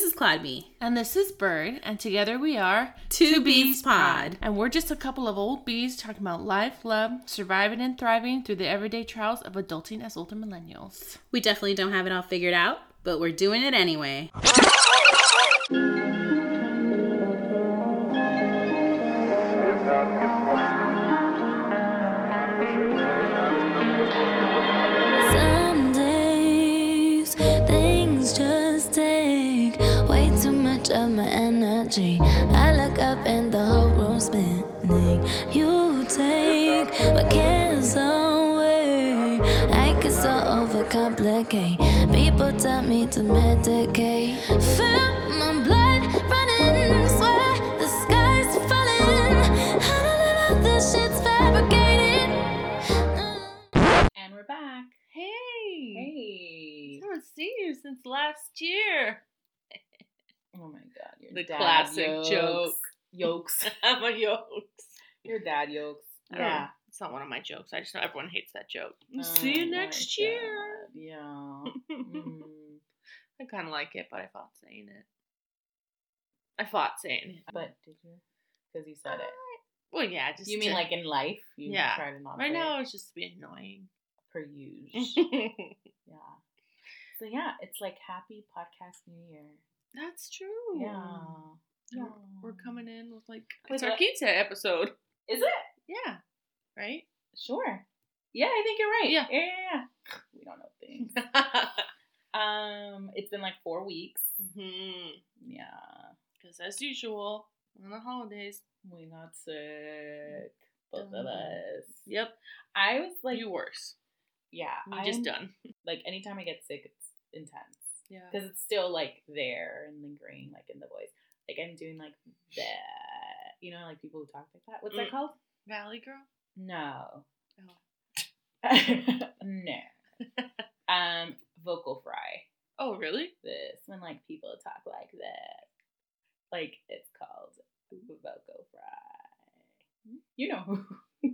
This is Cladby. And this is Bird, and together we are Two Bees Pod. And we're just a couple of old bees talking about life, love, surviving and thriving through the everyday trials of adulting as older millennials. We definitely don't have it all figured out, but we're doing it anyway. Energy. I look up and the whole room's spinning. You take my cares away. I get so overcomplicate. People tell me to medicate. Feel my blood running, swear the sky's falling. I don't know this shit's fabricated. And we're back. Hey! Hey. I haven't seen you since last year. Oh my god, your The dad classic yokes. joke. Yokes. I'm a yokes. Your dad yokes. Know. Yeah. It's not one of my jokes. I just know everyone hates that joke. Oh See you next year. God, Yeah. Mm. I kind of like it, but I fought saying it. I fought saying it. But did you? Because you said it. Well, yeah, just You mean to- like in life? You Yeah. try to not right now it's just to be annoying. per use. yeah. So yeah, it's like happy podcast new year. That's true. Yeah. And we're- We're coming in with like With it's our? Kita episode. Is it? Yeah. Right? Sure. Yeah, I think you're right. Yeah. Yeah, yeah, yeah. We don't know things. um, it's been like four weeks. hmm Yeah. Because as usual, on the holidays. We got sick. Both of us. Yep. I was like, you worse. yeah. I'm- just done. Like anytime I get sick, it's intense Yeah. because it's still like there and lingering, like in the voice. Like I'm doing like that. You know, like people who talk like that. What's that Mm. called? Valley girl. No. Oh. no. um, vocal fry. Oh really? This when like people talk like that. Like it's called vocal fry. You know who.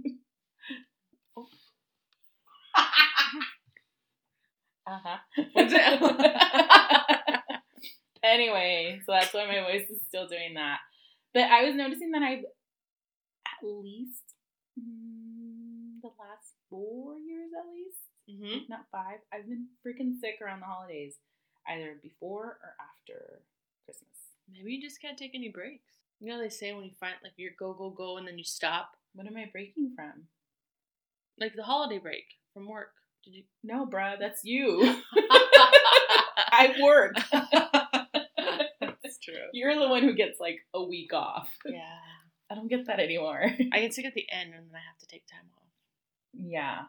uh-huh. What's it? Anyway, so that's why my voice is still doing that. But I was noticing that I've at least mm, the last four years, at least, Mm-hmm. not five, I've been freaking sick around the holidays, either before or after Christmas. Maybe you just can't take any breaks. You know they say when you find like you're go go go and then you stop, What am I breaking from? like the holiday break from work. Did you? No, bruh, that's you. I work. That's true. You're the one who gets like a week off. Yeah. I don't get that anymore. I get sick at the end and then I have to take time off. yeah.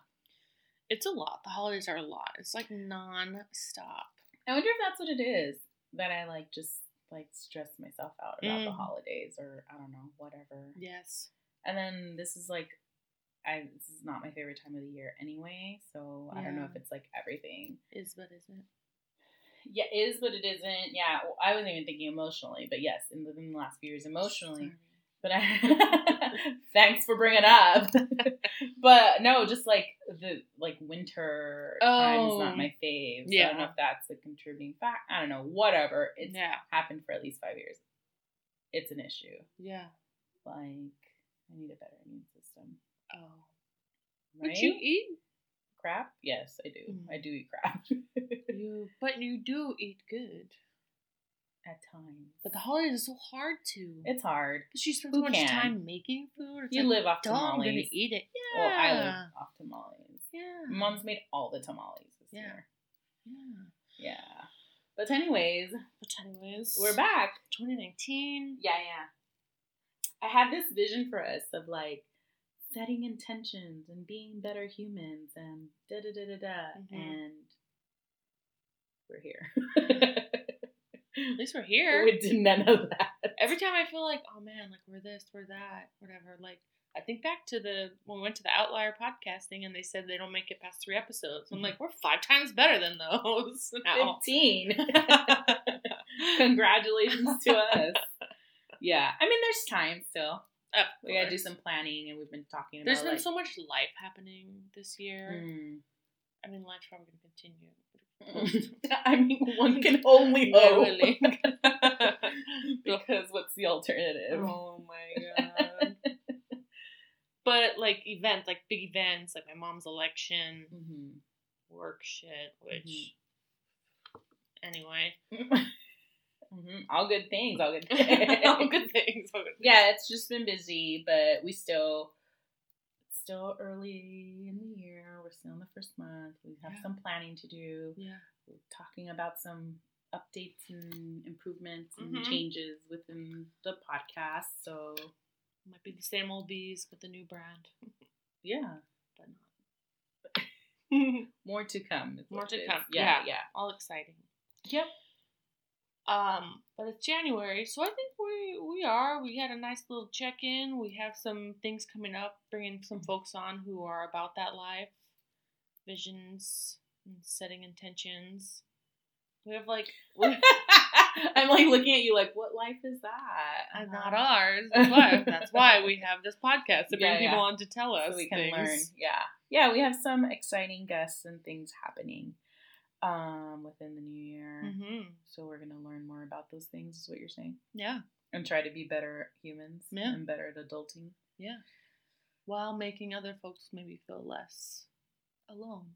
It's a lot. The holidays are a lot. It's like non-stop. I wonder if that's what it is that I like just like stress myself out about the Mm. holidays or I don't know, whatever. Yes. And then this is like I this is not my favorite time of the year anyway, so I don't know if it's like everything. Is but isn't. Yeah, is but it isn't. Yeah, well, I wasn't even thinking emotionally, but yes, in the, in the last few years emotionally. Sorry. But I, thanks for bringing it up. but no, just like the like winter time is Oh. not my fave. So I don't know if that's a contributing fact. I don't know. Whatever. It's Yeah. happened for at least five years. It's an issue. Yeah. Like I need a better immune system. Oh. Right? But you eat. Crap? Yes, I do. Mm. I do eat crap You. But you do eat good. at times. But the holidays are so hard to. It's hard. Because you spend Who so much can? time making food. It's You like, live off duh, I'm gonna tamales. eat it. Yeah. Well, I live off tamales. Yeah. Mom's made all the tamales this Yeah. year. Yeah. Yeah. But anyways, But anyways, we're back. 2019. Yeah, yeah. I had this vision for us of like setting intentions and being better humans and da da da da da. Mhm. And we're here. At least we're here. we did none of that. Every time I feel like, oh man, like we're this, we're that, whatever. Like I think back to the when we went to the Outlier podcasting and they said they don't make it past three episodes. I'm like, we're five times better than those now. 15. Congratulations to us. Yeah. I mean, there's time still. Of We gotta do some planning, and we've been talking about. There's been like, so much life happening this year. Mm. I mean, life's probably to continue. I mean, one can only hope. Because what's the alternative? oh my god. but like events, like big events, like my mom's election, Mhm. work shit, which anyway. Mhm. All good things. All good. all good things. All good things. yeah, it's just been busy, but we still still early in the year. We're still in the first month. We have Yeah. some planning to do. Yeah. We're talking about some updates and improvements and Mhm. changes within the podcast. So Might be the same old bees with the new brand. yeah, But not. more to come. More to come. Yeah, Yeah. yeah. all exciting. Yep. Um, but it's January, so I think we we are. We had a nice little check in. We have some things coming up, bringing some folks on who are about that life, visions, and setting intentions. We have like I'm like looking at you like, what life is that? Uh-huh. not ours. That's why, that's why we have this podcast to bring Yeah, people yeah. on to tell us so we can things. learn. Yeah, yeah. We have some exciting guests and things happening um within the new year. hmm So we're gonna learn more about those things. Is what you're saying? Yeah, And try to be better humans. Yeah. And better at adulting. yeah. While making other folks maybe feel less alone.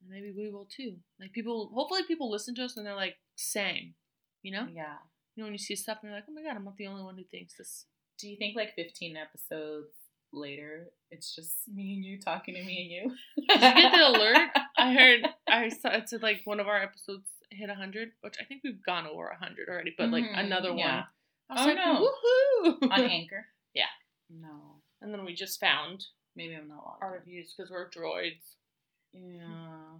And maybe we will too. Like people, hopefully people listen to us and they're like, same. You know? Yeah. You know, when you see stuff and you're like, oh my god, I'm not the only one who thinks this. Do you think like 15 episodes later, it's just me and you talking to me and you? Did you get the alert? I heard, I saw it said like one of our episodes hit 100, which I think we've gone over 100 already, but like Mhm, another yeah. one. I was Oh, like, no. woohoo! On Anchor? Yeah. No. and then we just found Maybe I'm not our reviews because we're droids. Yeah.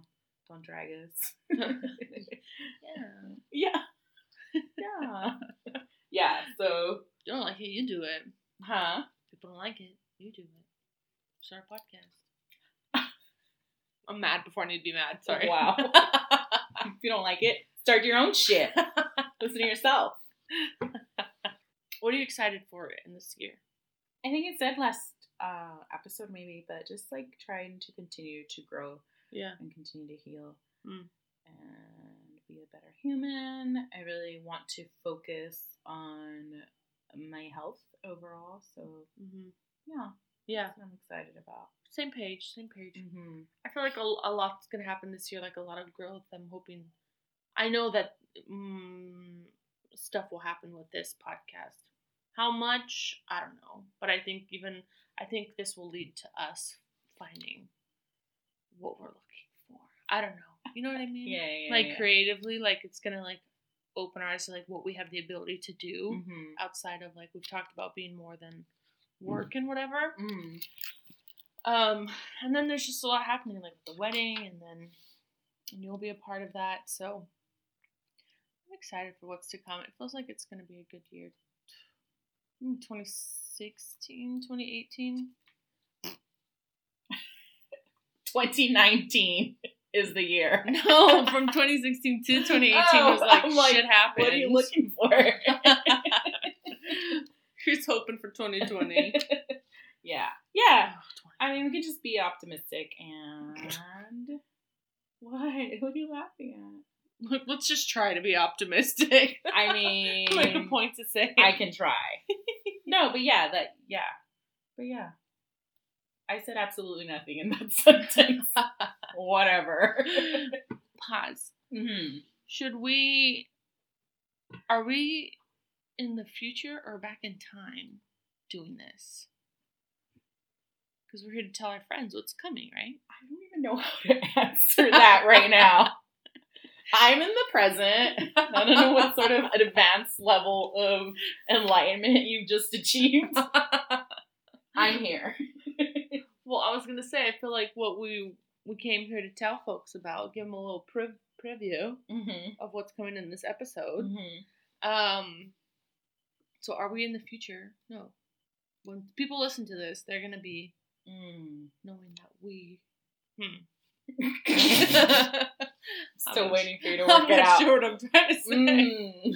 Don't drag us. Yeah. yeah. Yeah. yeah. So, You don't like it, you do it. huh? People don't like it, you do it. Start a podcast. I'm mad before I need to be mad. Sorry. Wow. if you don't like it, start your own shit. Listen to yourself. what are you excited for in this year? I think it said last uh, episode maybe, but just like trying to continue to grow Yeah. and continue to heal Mm. and be a better human. I really want to focus on my health overall. So Mm-hmm. Yeah, Yeah. that's what I'm excited about. Same page. Same page. Mm-hmm. I feel like a, a lot's gonna happen this year. Like a lot of growth. I'm hoping. I know that mm, stuff will happen with this podcast. How much I don't know, but I think even I think this will lead to us finding what we're looking for. I don't know. You know what I mean? Yeah, yeah, like yeah. creatively, like it's gonna like open our eyes to like what we have the ability to do Mm-hmm. outside of like we've talked about being more than work and whatever. Mm. Um, and then there's just a lot happening, like the wedding, and then and you'll be a part of that. So I'm excited for what's to come. It feels like it's going to be a good year. Mm, 2016, 2018. 2019 is the year. No, from 2016 to 2018 Oh, was like, I'm like, shit happened. What are you looking for? Who's hoping for 2020? yeah, yeah. Oh, I mean, we could just be optimistic and what? What are you laughing at? Look, Let's just try to be optimistic. I mean, like a point to say. I can try. no, but yeah, that yeah, but yeah. I said absolutely nothing in that sentence. Whatever. Pause. hmm Should we? Are we in the future or back in time doing this? Because we're here to tell our friends what's coming, right? I don't even know how to answer that right now. I'm in the present. I don't know what sort of advanced level of enlightenment you've just achieved. I'm here. Well, I was gonna say, I feel like what we we came here to tell folks about, give them a little pre- preview Mm-hmm. of what's coming in this episode. Mm-hmm. Um, so are we in the future? No. When people listen to this, they're gonna be Mm. knowing that we. Hmm. Still waiting for you to work I'm it not out. sure what I'm trying to say. Mm.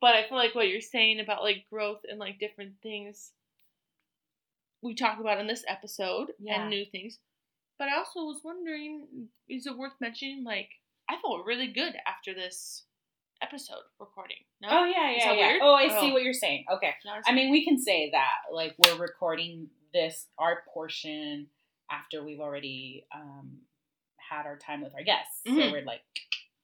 But I feel like what you're saying about like growth and like different things we talk about in this episode Yeah. and new things. But I also was wondering, is it worth mentioning? Like, I felt really good after this episode recording. No? Oh yeah, yeah, yeah. weird? Oh, I see Oh. what you're saying. Okay. Not I mean, we can say that like we're recording this our portion after we've already um had our time with our guests. So Mhm. we're like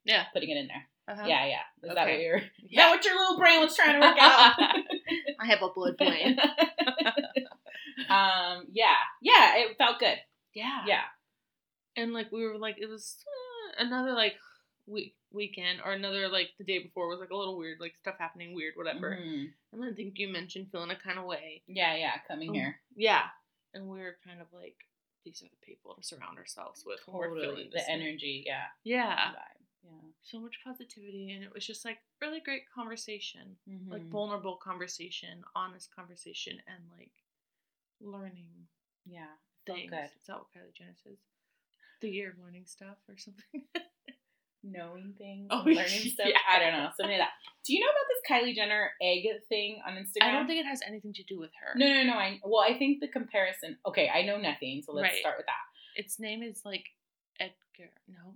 Yeah. putting it in there. uh-huh. Yeah, yeah. Is that what Okay. you're Is Yeah. that what your little brain was trying to work out? I have a blood brain. um, yeah. Yeah, it felt good. yeah. Yeah. And like we were like, it was uh, another like week weekend or another like the day before was like a little weird, like stuff happening weird, whatever. Mhm. And then I think you mentioned feeling a kind of way. Yeah, yeah, coming Oh, here. Yeah. And we are kind of like, these are the people to surround ourselves with Totally. The way. energy, yeah. Yeah. Yeah. So much positivity, and it was just like really great conversation, like Mhm. vulnerable conversation, honest conversation, and like learning Yeah. Things. good. Is that what Kylie Jenner says? The year of learning stuff or something. knowing things, Oh, learning stuff. yeah. I don't know, something like that. Do you know about this Kylie Jenner egg thing on Instagram? I don't think it has anything to do with her. No, no, no. I well, I think the comparison. Okay, I know nothing, so let's Right. start with that. Its name is like Edgar. No.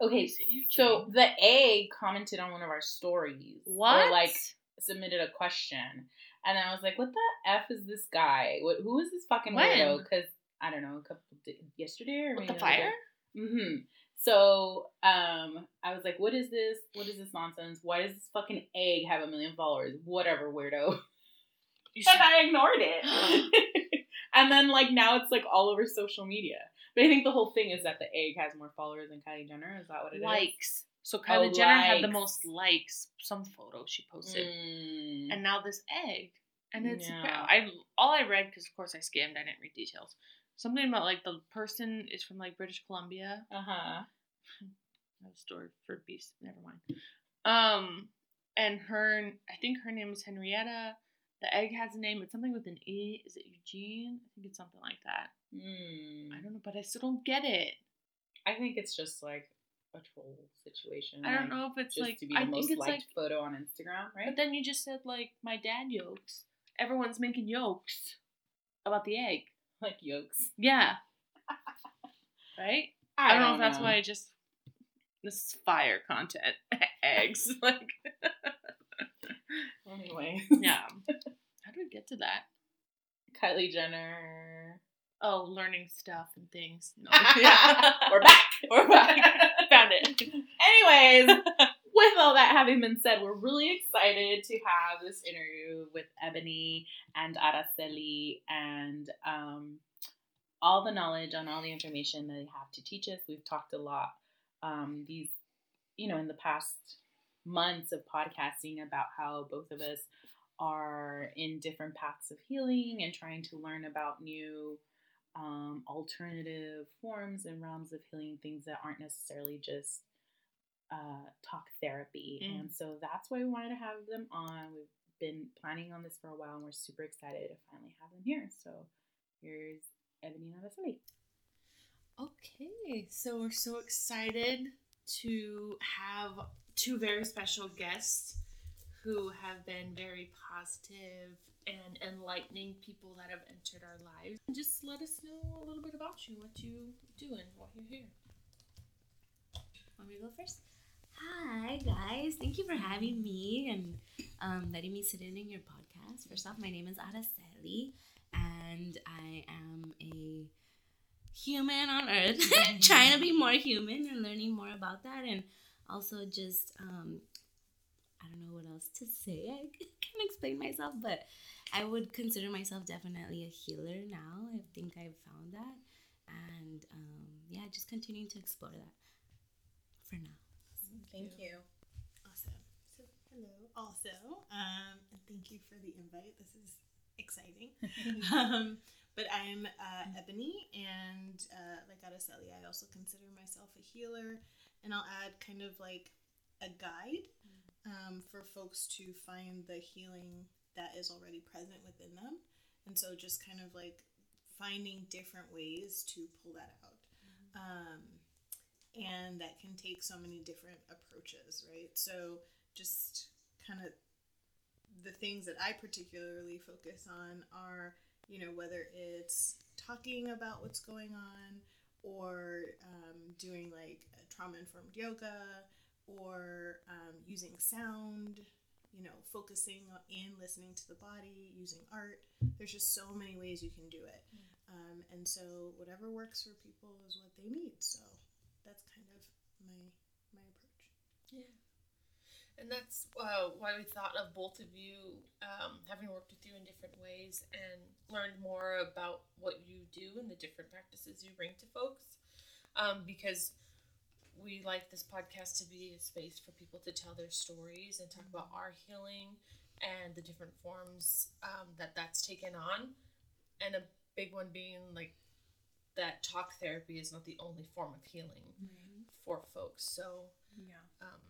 Okay, Is it Eugene? so the egg commented on one of our stories, what? Or like submitted a question, and I was like, "What the f is this guy? What? Who is this fucking When? weirdo?" Because I don't know, a couple yesterday or maybe the fire? Mm-hmm. So um, I was like, "What is this? What is this nonsense? Why does this fucking egg have a million followers? Whatever, weirdo." And I ignored it. and then like now it's like all over social media. But I think the whole thing is that the egg has more followers than Kylie Jenner. Is that what it likes. So Kylie Oh, Jenner had the most likes. Some photo she posted. Mm. and now this egg and it's Yeah. i all i read because of course i skimmed i didn't read details something about like the person is from like british columbia. Uh huh. A story for beast. Never mind. Um and her i think her name is henrietta. The egg has a name. It's something with an e. Is it eugene? I think it's something like that. Mm. i don't know but i still don't get it. I think it's just like a troll situation. i don't like, know if it's like to be the i think most it's liked like photo on Instagram, right? but then you just said like my dad yokes. Everyone's making yokes about the egg like yolks. yeah right I don't know if that's why I just this is fire content. Eggs. Like Anyway, Yeah. How do we get to that? Kylie Jenner. Oh, learning stuff and things. No. We're back. We're back. Found it. Anyways, with all that having been said, we're really excited to have this interview with Ebony and Araceli and um, all the knowledge on all the information that they have to teach us. We've talked a lot um, these, you know, in the past months of podcasting about how both of us are in different paths of healing and trying to learn about new um, alternative forms and realms of healing, things that aren't necessarily just uh, talk therapy. Mm. And so that's why we wanted to have them on. We've been planning on this for a while and we're super excited to finally have them here. So here's Ebony and Araceli. Okay, so we're so excited to have two very special guests who have been very positive and enlightening people that have entered our lives. Just let us know a little bit about you, what you do, and why you're here. Want me to go first? Hi guys, thank you for having me and um, letting me sit in in your podcast. First off, my name is Araceli, and I am a human on Earth, trying to be more human and learning more about that, and also just um, I don't know what else to say. I can't explain myself, but I would consider myself definitely a healer now. I think I've found that, and um, yeah, just continuing to explore that for now. Thank you. Awesome. So, hello, also, um, and thank you for the invite. This is exciting. um, but I'm uh, Ebony, and uh, like Araceli, I also consider myself a healer, and I'll add kind of like a guide um, for folks to find the healing that is already present within them, and so just kind of like finding different ways to pull that out. Um, and that can take so many different approaches, right? So, just kind of the things that I particularly focus on are, you know, whether it's talking about what's going on or um, doing like trauma informed yoga or um, using sound, you know, focusing in listening to the body, using art. There's just so many ways you can do it. Um, and so whatever works for people is what they need. So that's kind of my my approach. Yeah. And that's uh, why we thought of both of you, um, having worked with you in different ways and learned more about what you do and the different practices you bring to folks. Um, because we like this podcast to be a space for people to tell their stories and talk about our healing and the different forms um, that that's taken on. And a big one being like that talk therapy is not the only form of healing for folks. So, Yeah. um,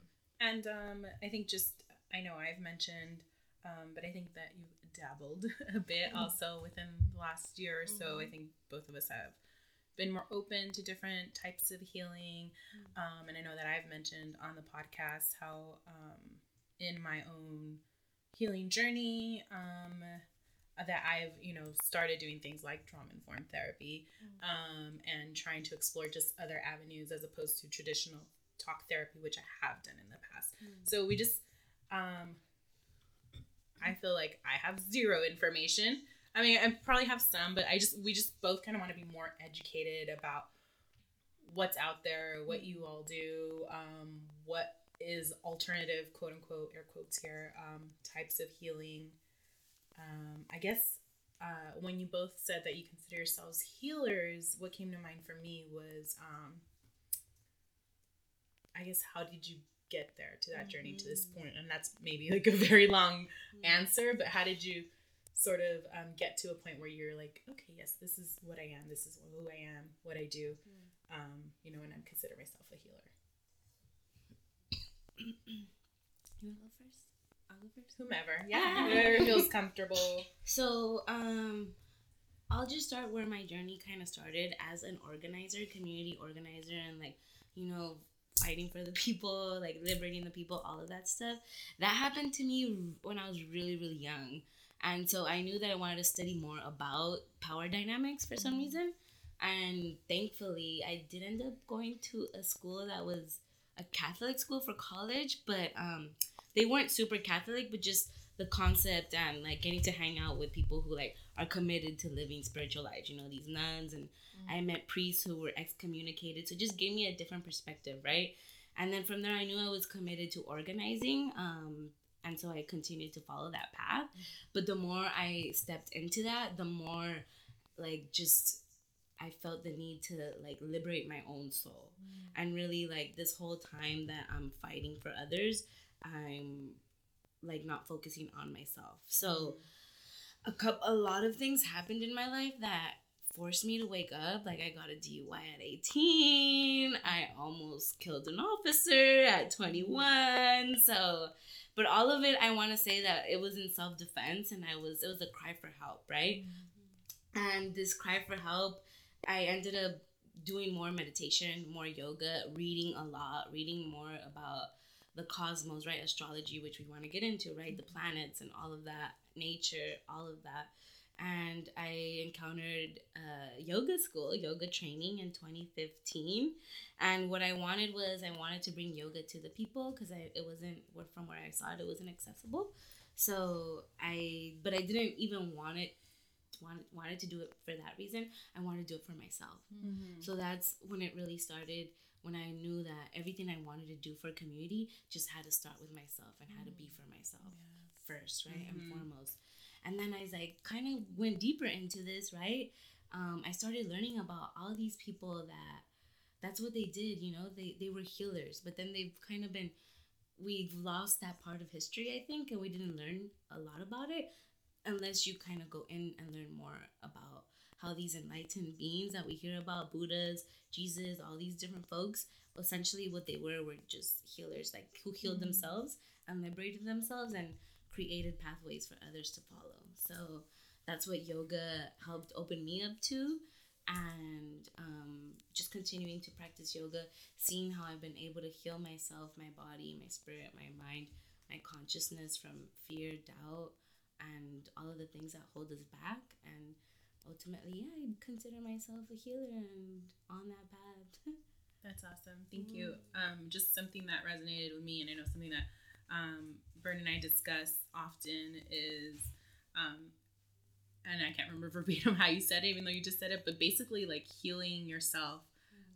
And um, I think just, I know I've mentioned, um, but I think that you've dabbled a bit also within the last year or so. I think both of us have been more open to different types of healing. Um, and I know that I've mentioned on the podcast how um, in my own healing journey, um, that I've, you know, started doing things like trauma informed therapy um, and trying to explore just other avenues as opposed to traditional talk therapy, which I have done in the past. So we just, um, I feel like I have zero information. I mean, I probably have some, but I just, we just both kind of want to be more educated about what's out there, what you all do, um, what is alternative, quote unquote, air quotes here, um, types of healing. Um, I guess uh, when you both said that you consider yourselves healers, what came to mind for me was, um, I guess, how did you get there to that journey to this point? And that's maybe like a very long answer, but how did you sort of um, get to a point where you're like, okay, yes, this is what I am, this is who I am, what I do, um, you know, and I consider myself a healer. You wanna go first? I'll go first. Whomever, yeah, whoever feels comfortable. So, um, I'll just start where my journey kind of started as an organizer, community organizer, and like, you know, fighting for the people, like liberating the people, all of that stuff. That happened to me when I was really, really young. And so I knew that I wanted to study more about power dynamics for some reason. And thankfully, I did end up going to a school that was a Catholic school for college, but um, they weren't super Catholic, but just the concept and like getting to hang out with people who like are committed to living spiritual lives. You know, these nuns and mm. I met priests who were excommunicated, so it just gave me a different perspective, right? And then from there, I knew I was committed to organizing. Um, and so I continued to follow that path. Mm. But the more I stepped into that, the more like just I felt the need to like liberate my own soul. Mm. And really like this whole time that I'm fighting for others, I'm like not focusing on myself. So mm-hmm. a couple a lot of things happened in my life that forced me to wake up. Like I got a DUI at 18. I almost killed an officer at 21. So but all of it I want to say that it was in self-defense and I was it was a cry for help, right? Mm-hmm. And this cry for help, I ended up doing more meditation, more yoga, reading a lot, reading more about the cosmos, right? Astrology, which we want to get into, right? The planets and all of that, nature, all of that. And I encountered uh, yoga school, yoga training in 2015. And what I wanted was I wanted to bring yoga to the people because I it wasn't from where I saw it, it wasn't accessible. So I, but I didn't even want it wanted wanted to do it for that reason. I wanted to do it for myself. So that's when it really started. When I knew that everything I wanted to do for community just had to start with myself and had to be for myself first, right and foremost. And then as I kind of went deeper into this, right, um, I started learning about all these people that that's what they did. You know, they they were healers, but then they've kind of been we've lost that part of history, I think, and we didn't learn a lot about it unless you kind of go in and learn more about how these enlightened beings that we hear about buddhas jesus all these different folks essentially what they were were just healers like who healed themselves and liberated themselves and created pathways for others to follow. So that's what yoga helped open me up to and um, just continuing to practice yoga seeing how i've been able to heal myself my body my spirit my mind my consciousness from fear doubt and all of the things that hold us back and ultimately, yeah, I consider myself a healer and on that path. That's awesome. Thank you. Um, just something that resonated with me, and I know something that um, Bern and I discuss often is, um, and I can't remember verbatim how you said it, even though you just said it, but basically like healing yourself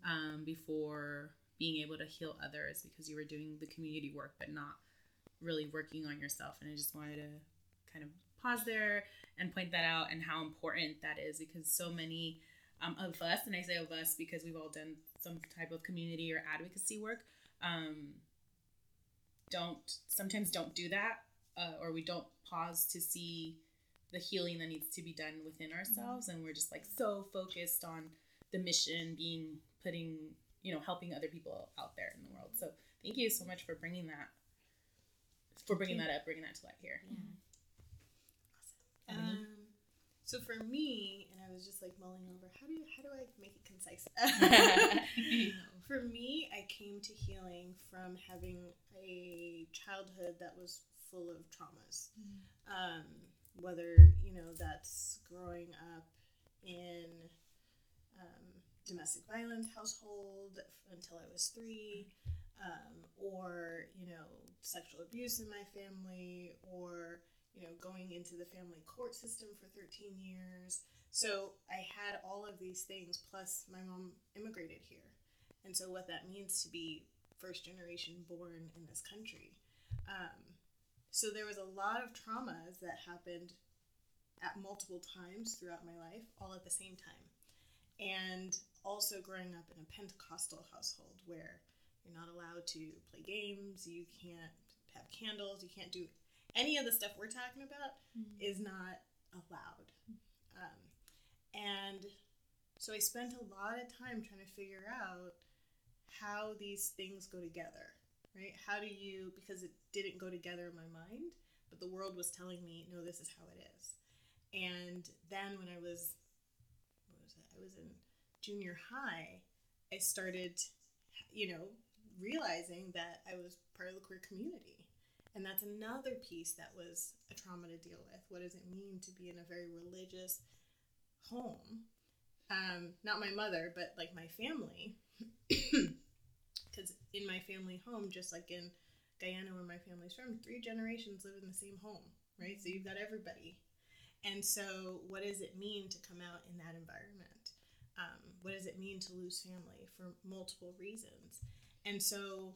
um, before being able to heal others because you were doing the community work, but not really working on yourself. And I just wanted to kind of pause there and point that out and how important that is because so many um, of us, and I say of us because we've all done some type of community or advocacy work, um, don't sometimes don't do that, uh, or we don't pause to see the healing that needs to be done within ourselves, and we're just like so focused on the mission being putting, you know, helping other people out there in the world. So thank you so much for bringing that, for bringing that up, bringing that to light here. Um, so for me, and I was just like mulling over how do you, how do I make it concise? for me, I came to healing from having a childhood that was full of traumas. Um, whether you know that's growing up in um, domestic violence household until I was three, um, or you know sexual abuse in my family, or you know going into the family court system for 13 years. So I had all of these things. Plus, my mom immigrated here, and so what that means to be first generation born in this country. Um, so there was a lot of traumas that happened at multiple times throughout my life, all at the same time. And also growing up in a Pentecostal household where you're not allowed to play games, you can't have candles, you can't do any of the stuff we're talking about is not allowed. Um, and so I spent a lot of time trying to figure out how these things go together, right? How do you, because it didn't go together in my mind, but the world was telling me, no, this is how it is. And then when I was, what was it? I was in junior high, I started, you know, realizing that I was part of the queer community. And that's another piece that was a trauma to deal with. What does it mean to be in a very religious home? Um, not my mother, but like my family. Because in my family home, just like in Guyana, where my family's from, three generations live in the same home, right? So you've got everybody. And so, what does it mean to come out in that environment? Um, what does it mean to lose family for multiple reasons? And so,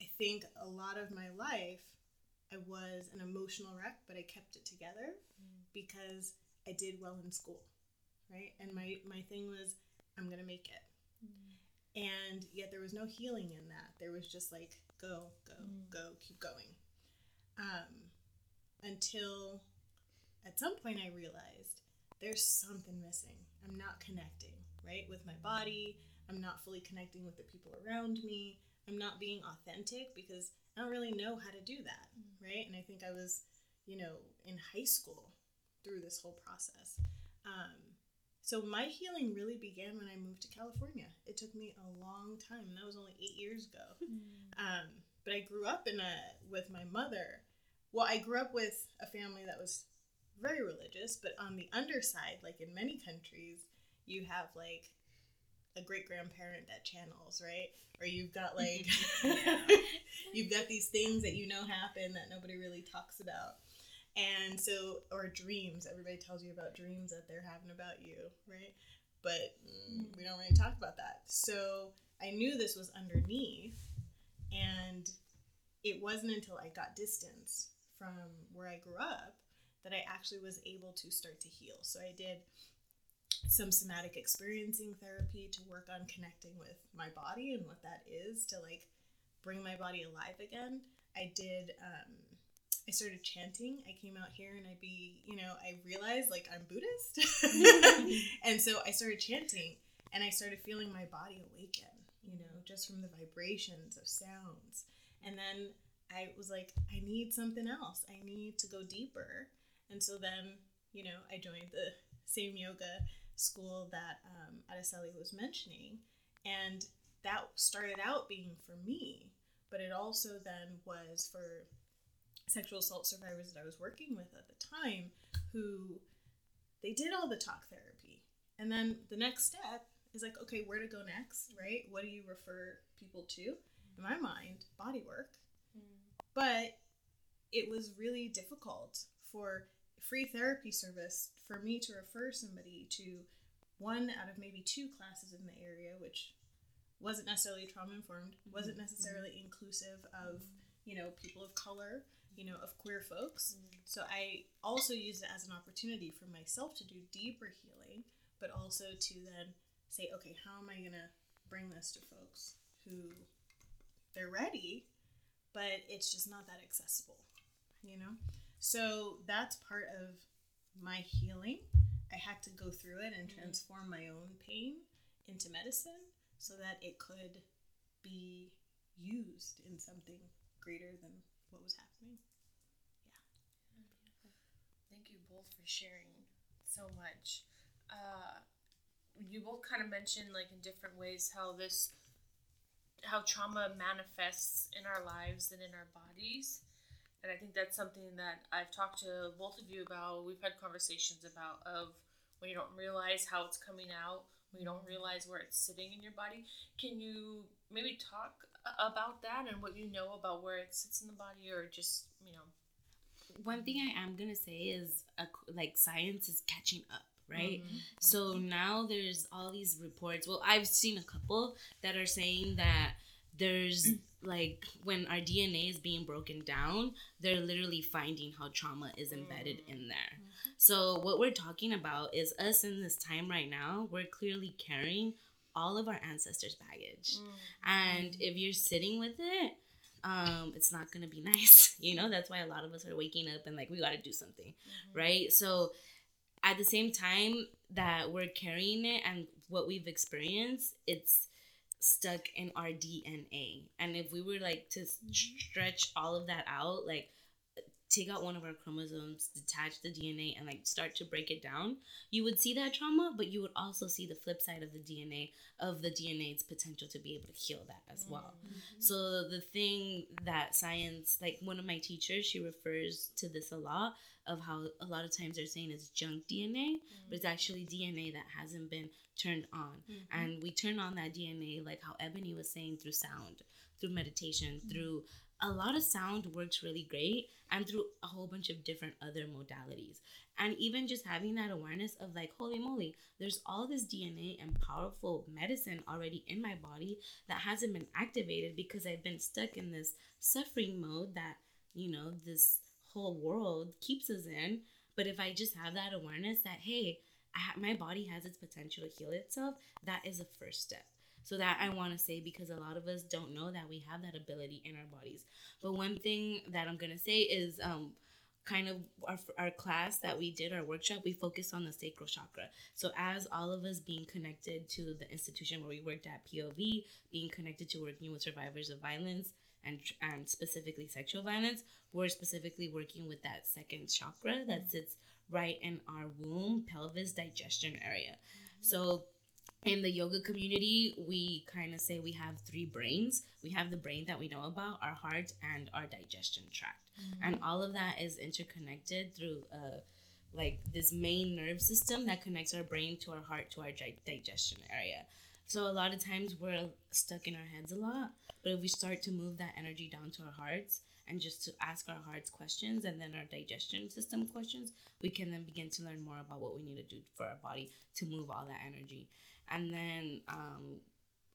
I think a lot of my life, I was an emotional wreck, but I kept it together mm. because I did well in school, right? And my, my thing was, I'm going to make it. Mm. And yet there was no healing in that. There was just like, go, go, mm. go, keep going. Um, until at some point I realized there's something missing. I'm not connecting, right, with my body. I'm not fully connecting with the people around me. I'm not being authentic because I don't really know how to do that, right? And I think I was, you know, in high school through this whole process. Um, so my healing really began when I moved to California. It took me a long time, and that was only eight years ago. Um, but I grew up in a with my mother. Well, I grew up with a family that was very religious, but on the underside, like in many countries, you have like a great grandparent that channels, right? Or you've got like you've got these things that you know happen that nobody really talks about. And so, or dreams. Everybody tells you about dreams that they're having about you, right? But mm, we don't really talk about that. So I knew this was underneath, and it wasn't until I got distance from where I grew up that I actually was able to start to heal. So I did some somatic experiencing therapy to work on connecting with my body and what that is to like bring my body alive again. I did um I started chanting. I came out here and I'd be, you know, I realized like I'm Buddhist. and so I started chanting and I started feeling my body awaken, you know, just from the vibrations of sounds. And then I was like, I need something else. I need to go deeper. And so then, you know, I joined the same yoga school that um, Araceli was mentioning. And that started out being for me, but it also then was for sexual assault survivors that I was working with at the time who they did all the talk therapy. And then the next step is like, okay, where to go next, right? What do you refer people to? In my mind, body work. But it was really difficult for free therapy service for me to refer somebody to one out of maybe two classes in the area, which wasn't necessarily trauma informed, wasn't mm-hmm. necessarily inclusive of, you know, people of color, you know, of queer folks. Mm-hmm. So I also used it as an opportunity for myself to do deeper healing, but also to then say, okay, how am I going to bring this to folks who they're ready, but it's just not that accessible, you know? So that's part of my healing. I had to go through it and transform my own pain into medicine so that it could be used in something greater than what was happening. Yeah. Thank you both for sharing so much. Uh, you both kind of mentioned, like in different ways, how this, how trauma manifests in our lives and in our bodies. And I think that's something that I've talked to both of you about. We've had conversations about of when you don't realize how it's coming out, when you don't realize where it's sitting in your body. Can you maybe talk about that and what you know about where it sits in the body, or just you know? One thing I am gonna say is uh, like science is catching up, right? So now there's all these reports. Well, I've seen a couple that are saying that there's like when our DNA is being broken down, they're literally finding how trauma is embedded in mm-hmm. there. So what we're talking about is us in this time right now, we're clearly carrying all of our ancestors' baggage. Mm-hmm. And if you're sitting with it, um, it's not gonna be nice. You know, that's why a lot of us are waking up and like we gotta do something. Mm-hmm. Right? So at the same time that we're carrying it and what we've experienced, it's stuck in our DNA. And if we were like to s- mm-hmm. stretch all of that out, like take out one of our chromosomes, detach the DNA, and like start to break it down, you would see that trauma, but you would also see the flip side of the DNA of the DNA's potential to be able to heal that as well. Mm-hmm. So the thing that science, like one of my teachers, she refers to this a lot of how a lot of times they're saying it's junk DNA, but it's actually DNA that hasn't been turned on. Mm-hmm. And we turn on that DNA, like how Ebony was saying, through sound, through meditation, through a lot of sound works really great, and through a whole bunch of different other modalities. And even just having that awareness of like, holy moly, there's all this DNA and powerful medicine already in my body that hasn't been activated because I've been stuck in this suffering mode that, you know, this whole world keeps us in. But if I just have that awareness that, hey, ha- my body has its potential to heal itself, that is a first step. So that I want to say because a lot of us don't know that we have that ability in our bodies. But one thing that I'm gonna say is um, kind of our, our class that we did our workshop we focused on the sacral chakra. So as all of us being connected to the institution where we worked at pov being connected to working with survivors of violence and, and specifically sexual violence we're specifically working with that second chakra that sits right in our womb pelvis digestion area. So in the yoga community, we kind of say we have three brains. We have the brain that we know about, our heart, and our digestion tract. And all of that is interconnected through uh, like this main nerve system that connects our brain to our heart to our di- digestion area. So a lot of times we're stuck in our heads a lot, but if we start to move that energy down to our hearts and just to ask our hearts questions and then our digestion system questions, we can then begin to learn more about what we need to do for our body to move all that energy. And then um,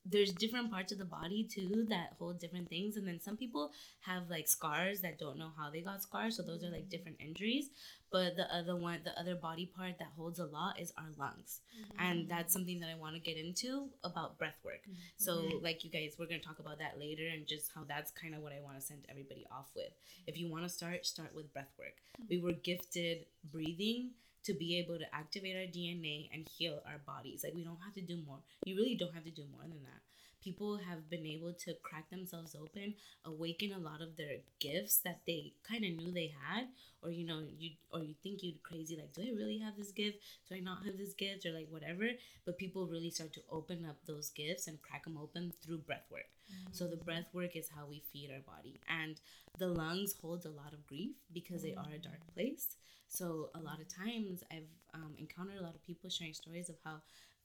there's different parts of the body too that hold different things. And then some people have like scars that don't know how they got scars. So those are like different injuries. But the other one, the other body part that holds a lot is our lungs. Mm-hmm. And that's something that I want to get into about breath work. Mm-hmm. So, like you guys, we're going to talk about that later and just how that's kind of what I want to send everybody off with. If you want to start, start with breath work. We mm-hmm. were gifted breathing to be able to activate our DNA and heal our bodies. Like, we don't have to do more. You really don't have to do more than that. People have been able to crack themselves open, awaken a lot of their gifts that they kind of knew they had, or you know, you or you think you're crazy, like, do I really have this gift? Do I not have this gift, or like whatever? But people really start to open up those gifts and crack them open through breath work. So the breath mm. work is how we feed our body, and the lungs holds a lot of grief because they are a dark mm. place. So a lot of times I've um, encountered a lot of people sharing stories of how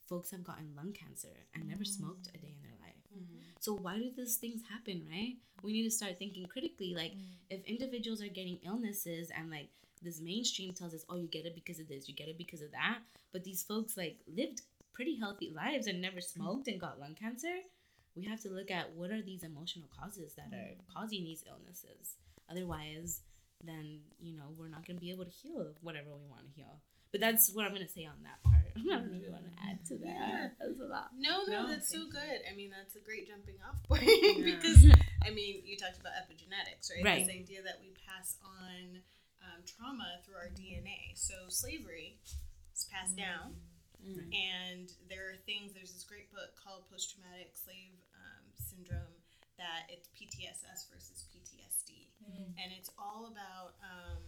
folks have gotten lung cancer and never mm. smoked a day in their life. Mm-hmm. So why do these things happen, right? We need to start thinking critically. Like mm. if individuals are getting illnesses and like this mainstream tells us, oh, you get it because of this, you get it because of that, but these folks like lived pretty healthy lives and never mm-hmm. smoked and got lung cancer. We have to look at what are these emotional causes that are mm. causing these illnesses. Otherwise, then you know we're not going to be able to heal whatever we want to heal. But that's what I'm going to say on that part. I don't know if you want to add to that. That's a lot. No, no, No, that's so thank you. good. I mean, that's a great jumping off point Yeah. because I mean, you talked about epigenetics, right? Right. This idea that we pass on um, trauma through our DNA. So slavery is passed down, Right. and there are things. There's this great book called Post Traumatic Slave um, Syndrome that it's PTSS versus PTSD, and it's all about. Um,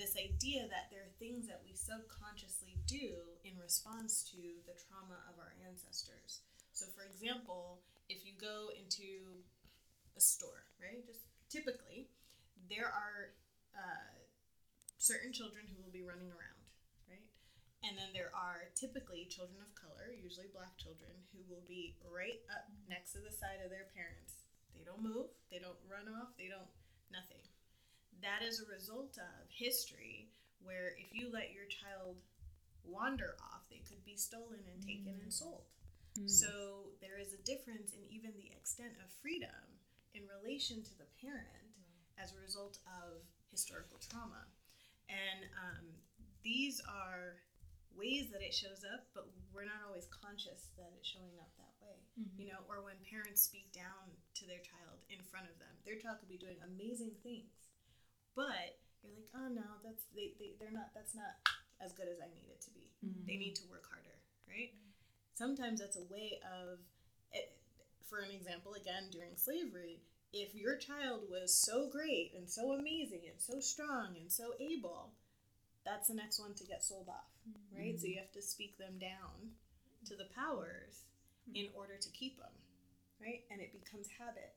this idea that there are things that we subconsciously do in response to the trauma of our ancestors. So, for example, if you go into a store, right, just typically, there are uh, certain children who will be running around, right? And then there are typically children of color, usually black children, who will be right up next to the side of their parents. They don't move, they don't run off, they don't, nothing that is a result of history where if you let your child wander off, they could be stolen and taken and mm. sold. Mm. So there is a difference in even the extent of freedom in relation to the parent as a result of historical trauma. And um, these are ways that it shows up, but we're not always conscious that it's showing up that way. Mm-hmm. You know, or when parents speak down to their child in front of them, their child could be doing amazing things but you're like oh no that's they, they they're not that's not as good as i need it to be. They mm-hmm. need to work harder right? Sometimes that's a way of it, for an example again during slavery if your child was so great and so amazing and so strong and so able that's the next one to get sold off mm-hmm. right? So you have to speak them down to the powers mm-hmm. in order to keep them right? And it becomes habit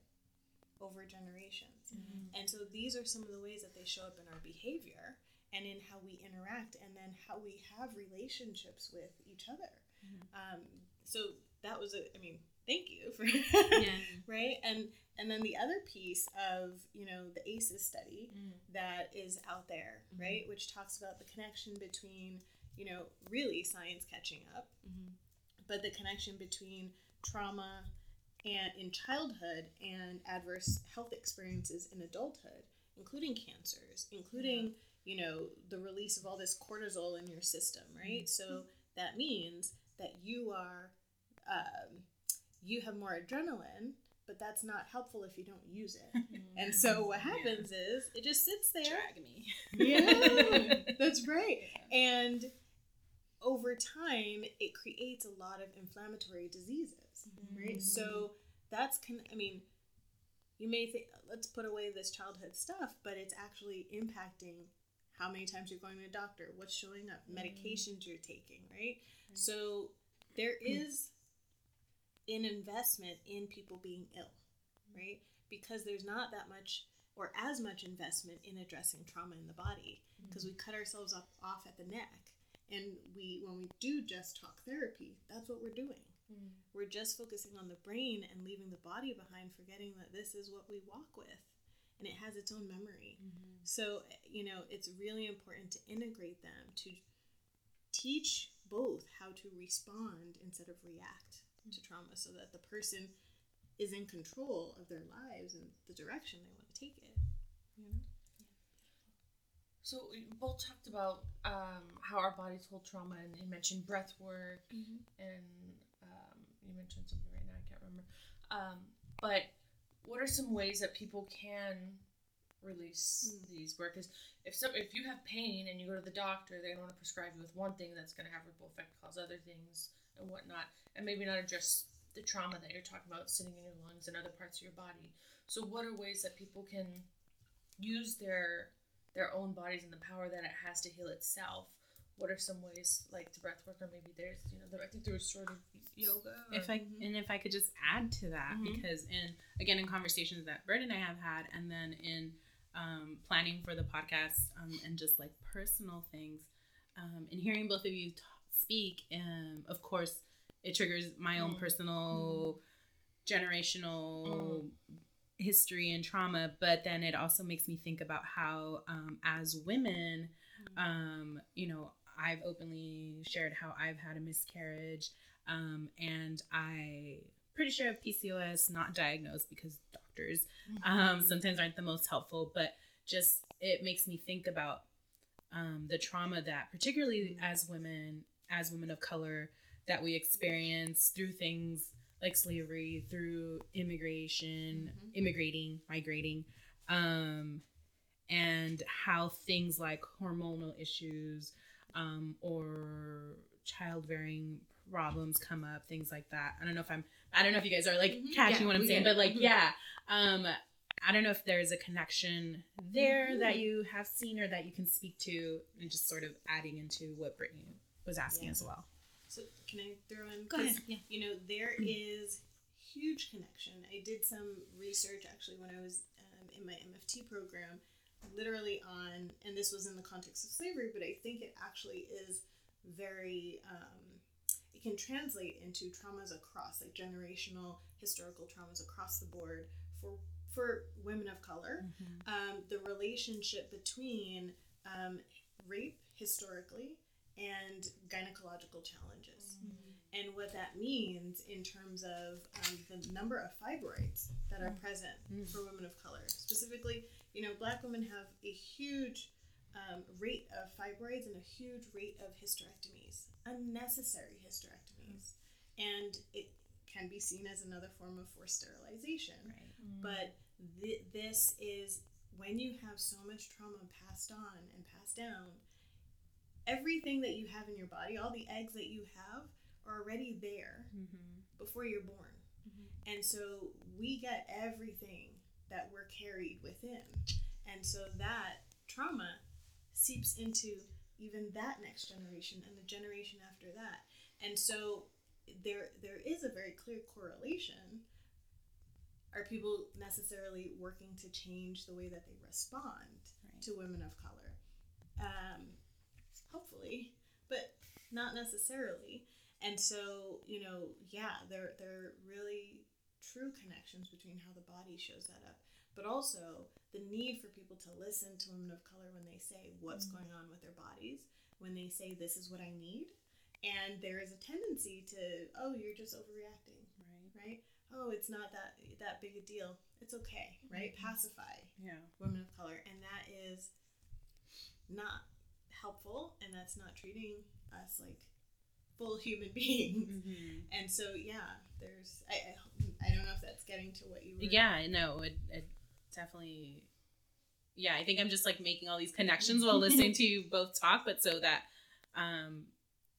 over generations mm-hmm. and so these are some of the ways that they show up in our behavior and in how we interact and then how we have relationships with each other. Mm-hmm. Um, so that was a, I mean, thank you for, Yeah. right? And, and then the other piece of, you know, the ACEs study mm. that is out there, mm-hmm. right? Which talks about the connection between, you know, really science catching up, but the connection between trauma and in childhood and adverse health experiences in adulthood, including cancers, including you know the release of all this cortisol in your system, right? So that means that you are um, you have more adrenaline, but that's not helpful if you don't use it. And so what happens is it just sits there. Drag me. Yeah, that's right. And over time, it creates a lot of inflammatory diseases, right? So mm-hmm. that's con- I mean, you may think let's put away this childhood stuff, but it's actually impacting how many times you're going to a doctor, what's showing up, mm-hmm. medications you're taking, right? So there mm-hmm. is an investment in people being ill, right? Because there's not that much or as much investment in addressing trauma in the body because we cut ourselves up off at the neck and we when we do just talk therapy that's what we're doing we're just focusing on the brain and leaving the body behind forgetting that this is what we walk with and it has its own memory. So you know it's really important to integrate them to teach both how to respond instead of react to trauma so that the person is in control of their lives and the direction they want to take it. You know? So we both talked about um, how our bodies hold trauma, and you mentioned breath work, and um, you mentioned something right now I can't remember. Um, but what are some ways that people can release these work? Because if some, if you have pain and you go to the doctor, they don't want to prescribe you with one thing that's going to have ripple effect, cause other things and whatnot, and maybe not address the trauma that you're talking about sitting in your lungs and other parts of your body. So what are ways that people can use their their own bodies and the power that it has to heal itself? What are some ways like the breath work or maybe there's you know I through of yoga. Or, if I and if I could just add to that Mhm. because in again in conversations that Bert and I have had and then in um, planning for the podcast um, and just like personal things um, and hearing both of you t- speak um, of course it triggers my own Mm. personal generational history and trauma but then it also makes me think about how um, as women um, you know i've openly shared how i've had a miscarriage um, and i pretty sure have pcos not diagnosed because doctors um, sometimes aren't the most helpful but just it makes me think about um, the trauma that particularly as women as women of color that we experience through things like slavery through immigration immigrating migrating um, and how things like hormonal issues um, or childbearing problems come up things like that i don't know if i'm i don't know if you guys are like Mhm. catching Yeah, what i'm saying but like Mhm. yeah um i don't know if there's a connection there Mhm. that you have seen or that you can speak to and just sort of adding into what brittany was asking Yeah. as well So can I throw in? Go 'cause, ahead. Yeah. You know, there is huge connection. I did some research actually when I was um, in my MFT program, literally on, and this was in the context of slavery, but I think it actually is very. Um, it can translate into traumas across, like generational historical traumas across the board for for women of color. Um, the relationship between um, rape historically and gynecological challenges. And what that means in terms of um, the number of fibroids that are present Mm. for women of color. Specifically, you know, black women have a huge um, rate of fibroids and a huge rate of hysterectomies, unnecessary hysterectomies. And it can be seen as another form of forced sterilization. right But th- this is when you have so much trauma passed on and passed down, everything that you have in your body, all the eggs that you have, are already there before you're born. And so we get everything that we're carried within. And so that trauma seeps into even that next generation and the generation after that. And so there there is a very clear correlation. Are people necessarily working to change the way that they respond Right. to women of color? Um, hopefully, but not necessarily. And so, you know, yeah, there there are really true connections between how the body shows that up, but also the need for people to listen to women of color when they say what's mm-hmm. going on with their bodies, when they say this is what I need. And there is a tendency to, oh, you're just overreacting, right right? Oh, it's not that that big a deal. It's okay, right? Mm-hmm. Pacify yeah women of color, and that is not helpful, and that's not treating us like full human beings. Mm-hmm. And so, yeah, there's I, I I don't know if that's getting to what you were. yeah no it, it definitely yeah i think i'm just like making all these connections while listening to you both talk but so that um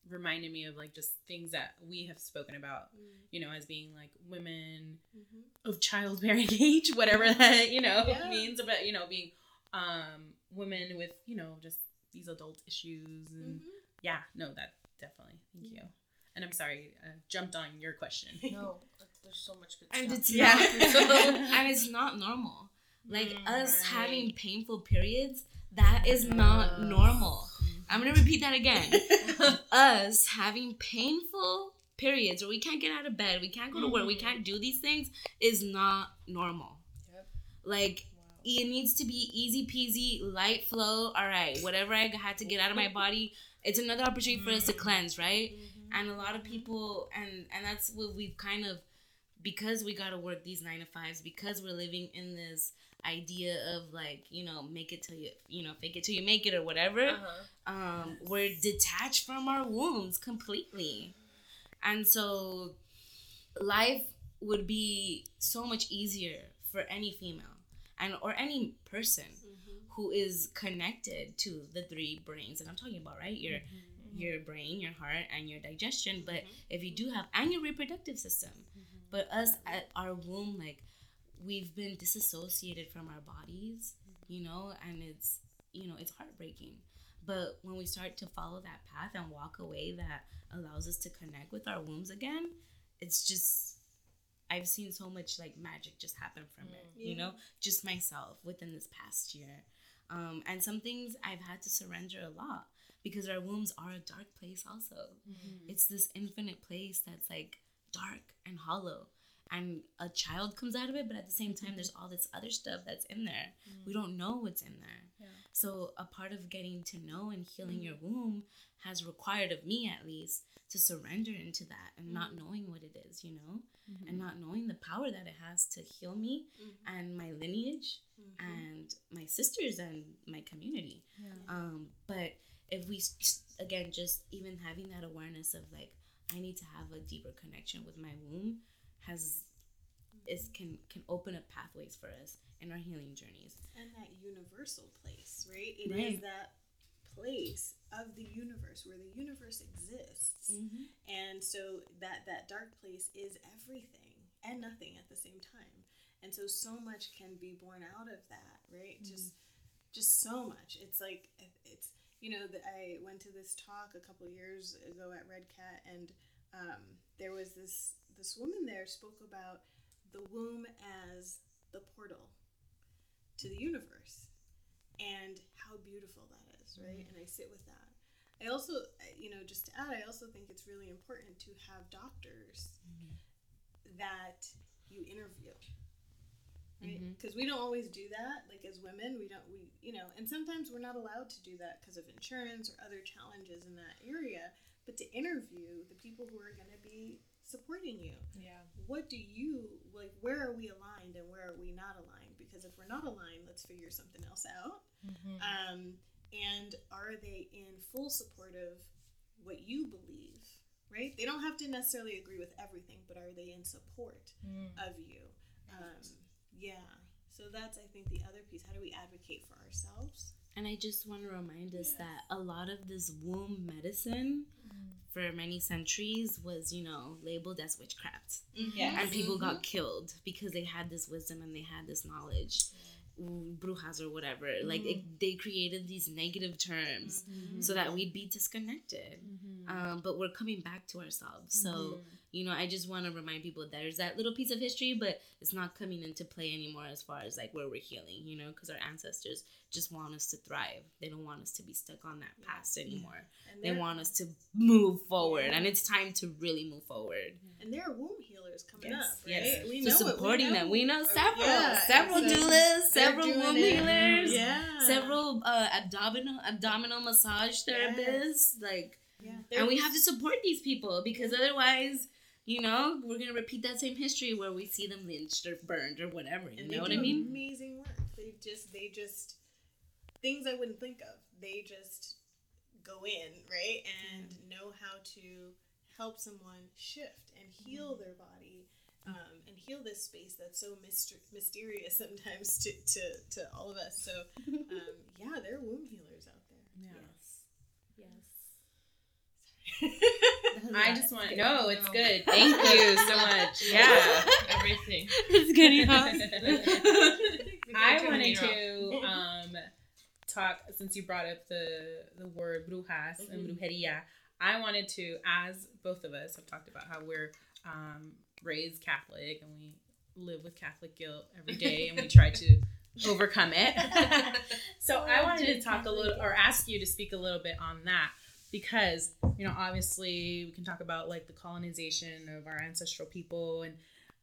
reminded me of like just things that we have spoken about you know as being like women Mm-hmm. of childbearing age whatever that you know Yeah. means but you know being um women with you know just these adult issues and Mm-hmm. yeah no that definitely thank you and i'm sorry uh, jumped on your question No, there's so much good And stuff. it's Yeah. not, and it's not normal. Like Mm, us right. having painful periods, that is not normal. I'm gonna repeat that again. us having painful periods where we can't get out of bed, we can't go to work, we can't do these things is not normal. Yep. Like it needs to be easy peasy, light flow. All right, whatever I had to get out of my body, it's another opportunity for us to cleanse, right? And a lot of people, and and that's what we've kind of, because we got to work these nine to fives, because we're living in this idea of like you know make it till you you know fake it till you make it or whatever Uh-huh. um, we're detached from our wounds completely. And so life would be so much easier for any female and or any person mm-hmm. who is connected to the three brains that I'm talking about, right? Your mm-hmm. Mm-hmm. your brain, your heart, and your digestion. But if you do have and your reproductive system, But us at our womb, like we've been disassociated from our bodies, you know, and it's you know it's heartbreaking. But when we start to follow that path and walk away, that allows us to connect with our wombs again. It's just I've seen so much like magic just happen from it. You mm. know, just myself within this past year. Um, and some things I've had to surrender a lot because our wombs are a dark place also. Mm-hmm. It's this infinite place that's like dark and hollow. And a child comes out of it, but at the same time, mm-hmm. there's all this other stuff that's in there. We mm. don't know what's in there. Yeah. So, a part of getting to know and healing your mm-hmm. womb has required, of me at least, to surrender into that and not mm-hmm. knowing what it is, you know, and mm-hmm. not knowing the power that it has to heal me and my lineage and my sisters and my community. Um, but if we, again, just even having that awareness of like, I need to have a deeper connection with my womb has is can can open up pathways for us in our healing journeys. and that universal place, right? It is Right. that place of the universe where the universe exists. Mm-hmm. And so that that dark place is everything and nothing at the same time. And so so much can be born out of that, right? Just just so much. It's like it's you know that I went to this talk a couple years ago at Red Cat and um, there was this this woman there spoke about the womb as the portal to the universe and how beautiful that is, right? Mm-hmm. And I sit with that. I also, you know, just to add, I also think it's really important to have doctors mm-hmm. that you interview, right? Mm-hmm. Because we don't always do that. Like as women, we don't, we, you know, and sometimes we're not allowed to do that because of insurance or other challenges in that area. But to interview the people who are going to be supporting you, Yeah. what do you like where are we aligned and where are we not aligned? Because if we're not aligned let's figure something else out. Um, and are they in full support of what you believe right? They don't have to necessarily agree with everything but are they in support of you? Um, yeah. So that's i think the other piece. How do we advocate for ourselves? And I just want to remind us that a lot of this womb medicine for many centuries was, you know, labeled as witchcraft. Mm-hmm. Yeah. And people got mm-hmm. killed because they had this wisdom and they had this knowledge. Mm, Brujas or whatever. Like it, mm-hmm. they created these negative terms so that we'd be disconnected. Um, but we're coming back to ourselves. So, you know, I just want to remind people that there's that little piece of history, but it's not coming into play anymore as far as like where we're healing, you know, because our ancestors just want us to thrive. They don't want us to be stuck on that past anymore. and They want us to move forward, and it's time to really move forward. and there are womb healers coming Yes, up right yes. we So know it, we supporting know- them. We know several, yeah, several so doulas, several womb it. healers, yeah several uh, abdominal abdominal massage therapists, like yeah and we have to support these people because otherwise you know we're gonna repeat that same history where we see them lynched or burned or whatever you and know what i mean Amazing work. They just they just things I wouldn't think of. They just go in right and know how to help someone shift and heal their body. Um, and heal this space that's so myster- mysterious sometimes to, to, to all of us. So, um, yeah, they're womb healers out there. yes I just want to no, it's good. Thank you so much. Yeah. Everything. it's getting hot I wanted to um talk since you brought up the the word brujas and brujeria. I wanted to, as both of us have talked about how we're um, raised Catholic and we live with Catholic guilt every day and we try to overcome it. so I wanted to talk a little or ask you to speak a little bit on that because you know obviously we can talk about like the colonization of our ancestral people and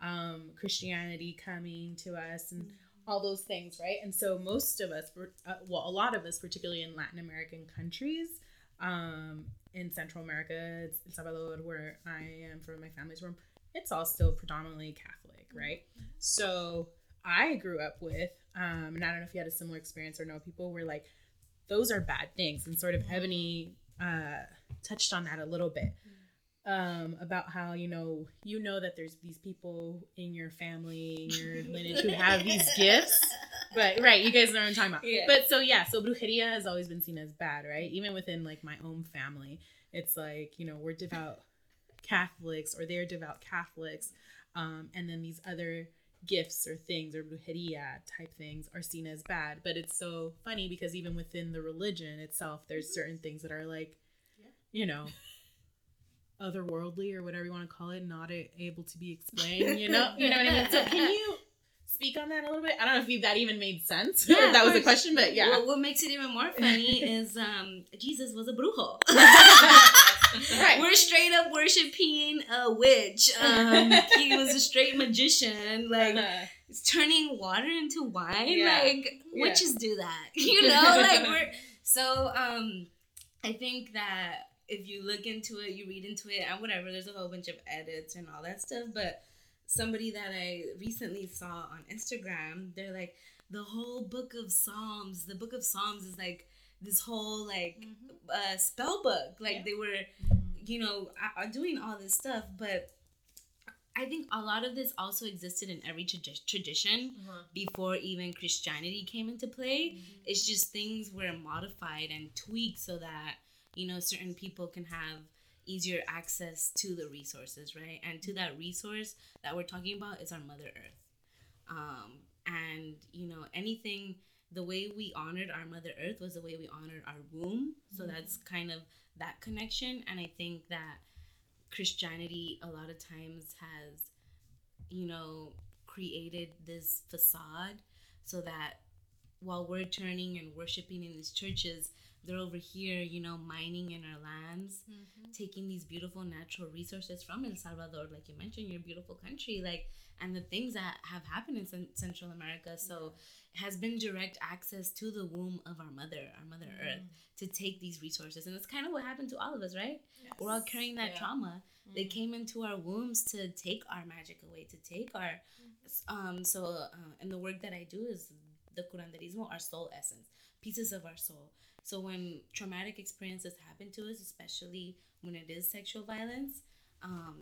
um, Christianity coming to us and all those things, right? And so most of us, uh, well, a lot of us, particularly in Latin American countries, um, in Central America, it's El Salvador, where I am from, my family's from, it's all still predominantly Catholic, right? So I grew up with, um, and I don't know if you had a similar experience or know people were like those are bad things, and sort of Ebony uh, touched on that a little bit um, about how you know you know that there's these people in your family, in your lineage who have these gifts, but right, you guys know what I'm talking about. Yeah. But so yeah, so brujeria has always been seen as bad, right? Even within like my own family, it's like you know we're devout Catholics or they're devout Catholics. um, and then these other gifts or things or brujeria type things are seen as bad. But it's so funny because even within the religion itself, there's certain things that are like, you know, otherworldly or whatever you want to call it, not a- able to be explained. You know, you know what I mean. So can you speak on that a little bit? I don't know if that even made sense. Yeah, if that was a question, but yeah. Well, what makes it even more funny is um, Jesus was a brujo. Right. We're straight up worshiping a witch. Um, he was a straight magician. Like it's turning water into wine. Yeah. Like Yeah. witches do that. You know, like we're so. Um, I think that if you look into it, you read into it, and whatever. There's a whole bunch of edits and all that stuff. But somebody that I recently saw on Instagram, they're like the whole book of Psalms. The book of Psalms is like this whole like uh, spell book. Like Yeah. they were, you know, uh, doing all this stuff, but. I think a lot of this also existed in every tradi- tradition Uh-huh. before even Christianity came into play. It's just things were modified and tweaked so that, you know, certain people can have easier access to the resources, right? And to that resource that we're talking about is our Mother Earth. Um, and, you know, anything, the way we honored our Mother Earth was the way we honored our womb. So mm-hmm. that's kind of that connection. And I think that Christianity a lot of times has, you know, created this facade so that while we're turning and worshiping in these churches, they're over here, you know, mining in our lands, taking these beautiful natural resources from El Salvador, like you mentioned, your beautiful country, like, and the things that have happened in Cen- Central America. So, it has been direct access to the womb of our mother, our Mother Earth, to take these resources. And that's kind of what happened to all of us, right? We're all carrying that Yeah. trauma. They came into our wombs to take our magic away, to take our. Um. So, uh, and the work that I do is the curanderismo, our soul essence, pieces of our soul. So when traumatic experiences happen to us, especially when it is sexual violence, um,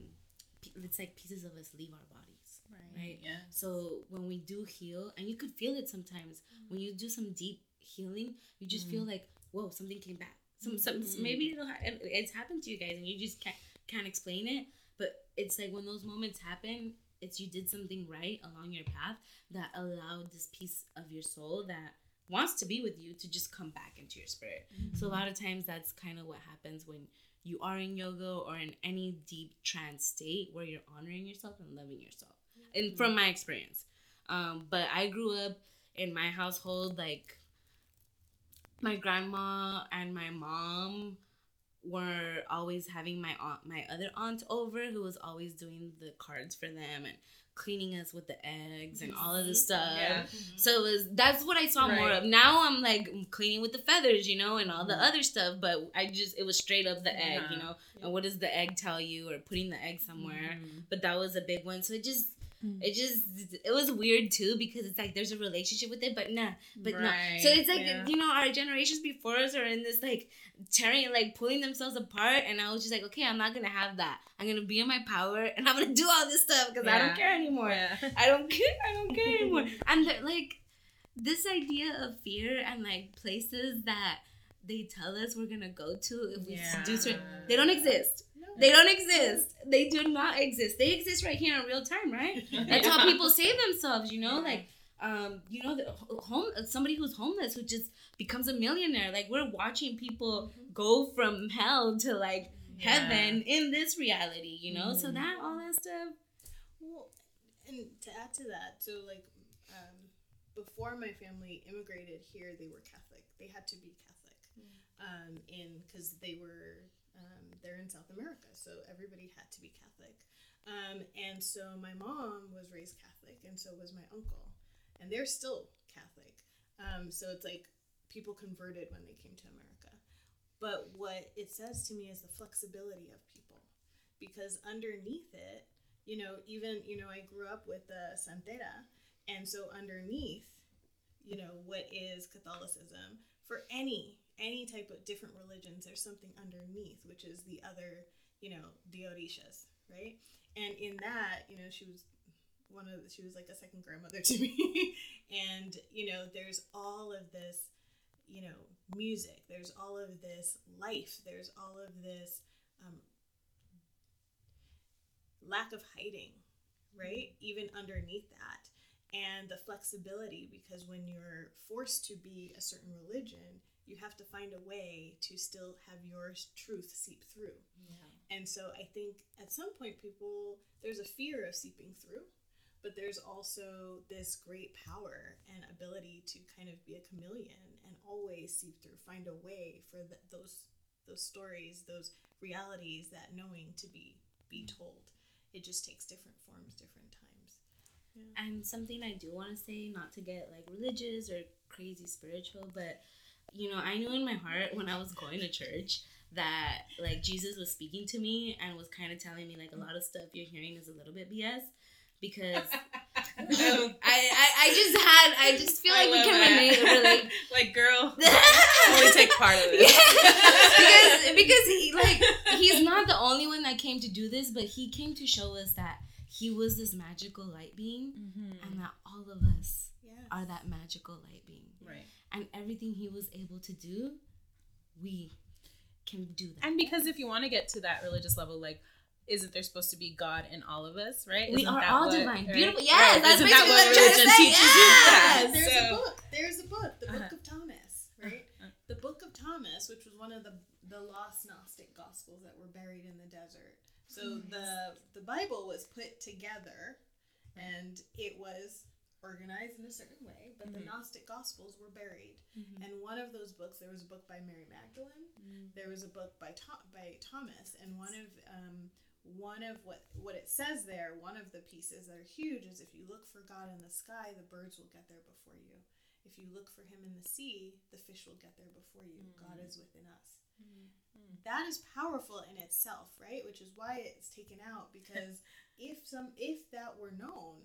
it's like pieces of us leave our bodies, right? right? Yeah. So when we do heal, and you could feel it sometimes mm. when you do some deep healing, you just feel mm. like whoa, something came back. Some, some mm-hmm. maybe it'll ha- it's happened to you guys, and you just can't can't explain it. But it's like when those moments happen, it's you did something right along your path that allowed this piece of your soul that wants to be with you to just come back into your spirit. So a lot of times that's kind of what happens when you are in yoga or in any deep trance state where you're honoring yourself and loving yourself. And from my experience. Um, but I grew up in my household like my grandma and my mom were always having my aunt my other aunt over who was always doing the cards for them and cleaning us with the eggs and all of this mm-hmm. stuff. Yeah. So it was that's what I saw more of. Now I'm like cleaning with the feathers, you know, and all the mm-hmm. other stuff. But I just it was straight up the egg, you Yeah. know. And what does the egg tell you, or putting the egg somewhere? Mm-hmm. But that was a big one. So it just Mm. it just it was weird too because it's like there's a relationship with it, but nah, but no. So it's like yeah. you know our generations before us are in this like tearing like pulling themselves apart, and I was just like, okay, I'm not gonna have that. I'm gonna be in my power, and I'm gonna do all this stuff because I don't care anymore. Yeah. I don't care. I don't care anymore. and like this idea of fear and like places that they tell us we're gonna go to if we Yeah. do certain, they don't exist. They don't exist. They do not exist. They exist right here in real time, right? That's how people save themselves. You know, like um, you know, the home somebody who's homeless who just becomes a millionaire. Like we're watching people go from hell to like heaven in this reality. You know, so that all that stuff. Well, and to add to that, so like um, before my family immigrated here, they were Catholic. They had to be Catholic, um, in because they were um, they're in South America, so everybody had to be Catholic. Um, and so my mom was raised Catholic, and so was my uncle, and they're still Catholic. Um, so it's like people converted when they came to America. But what it says to me is the flexibility of people, because underneath it, you know, even you know, I grew up with the Santera, and so underneath, you know, what is Catholicism for any any type of different religions, there's something underneath, which is the other, you know, the Orishas, right? And in that, you know, she was one of the, she was like a second grandmother to me, and you know, there's all of this, you know, music. There's all of this life. There's all of this um, lack of hiding, right? Even underneath that. And the flexibility, because when you're forced to be a certain religion, you have to find a way to still have your truth seep through. And so I think at some point, people, there's a fear of seeping through, but there's also this great power and ability to kind of be a chameleon and always seep through, find a way for the, those those stories, those realities, that knowing to be be mm. told. It just takes different forms, different times. And something I do want to say, not to get like religious or crazy spiritual, but you know, I knew in my heart when I was going to church that like Jesus was speaking to me and was kind of telling me like a lot of stuff you're hearing is a little bit BS because I, I I just had I just feel I like we can that. relate relate like, girl, only take part of Yeah. because because he like he's not the only one that came to do this, but he came to show us that he was this magical light being, mm-hmm. and that all of us. Are that magical light being, Right. and everything he was able to do, we can do that. And because if you want to get to that religious level, like, isn't there supposed to be God in all of us, right? We Isn't are that all what- divine. right? Beautiful. Yes, Right. that's Isn't basically that what what I'm trying to religion say. teaches Yes. you? There's So- a book. There's a book, the Book Uh-huh. of Thomas, right? Uh. The Book of Thomas, which was one of the the lost Gnostic Gospels that were buried in the desert. So the the Bible was put together, and it was organized in a certain way, but the Mhm. Gnostic Gospels were buried. Mhm. And one of those books, there was a book by Mary Magdalene, there was a book by Tho- by Thomas, and one of um, one of what what it says there, one of the pieces that are huge is if you look for God in the sky, the birds will get there before you. If you look for Him in the sea, the fish will get there before you. God is within us. That is powerful in itself, right? Which is why it's taken out because if some if that were known,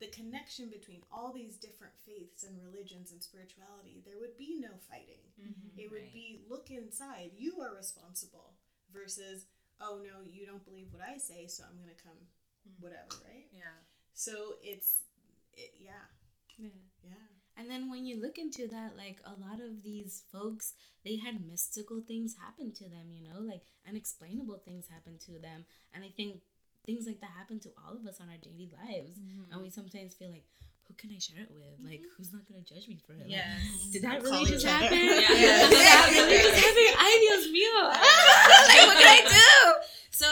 the connection between all these different faiths and religions and spirituality, there would be no fighting. Mm-hmm. It would Right. be look inside, you are responsible versus oh no, you don't believe what I say, so I'm going to come mm-hmm. whatever, right? Yeah. So it's it, yeah. Yeah. Yeah. And then when you look into that, like a lot of these folks, they had mystical things happen to them, you know, like unexplainable things happen to them. And I think things like that happen to all of us on our daily lives. And mm-hmm. we sometimes feel like, who can I share it with? Like, mm-hmm. who's not going to judge me for it? Like, did that really just happen? Yeah. Did that really just happen? Ay, Dios mío. like, what can I do? So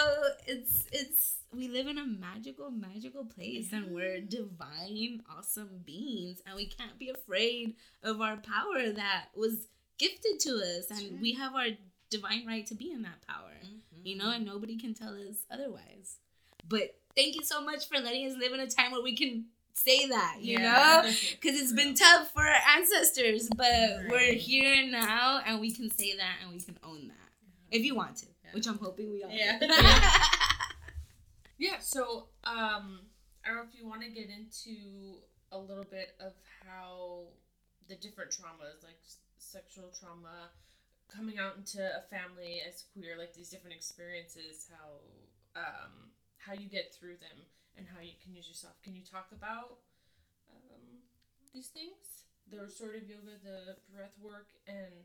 it's, it's, we live in a magical, magical place and we're divine, awesome beings. And we can't be afraid of our power that was gifted to us. And we have our divine right to be in that power, mm-hmm. you know, and nobody can tell us otherwise. But thank you so much for letting us live in a time where we can say that, you know? because it's been tough for our ancestors, but we're here now and we can say that and we can own that if you want to, which I'm hoping we all Yeah. do. Yeah, so um, I don't know if you want to get into a little bit of how the different traumas, like sexual trauma, coming out into a family as queer, like these different experiences, how um, how you get through them, and how you can use yourself. Can you talk about um, these things? The restorative yoga, the breath work, and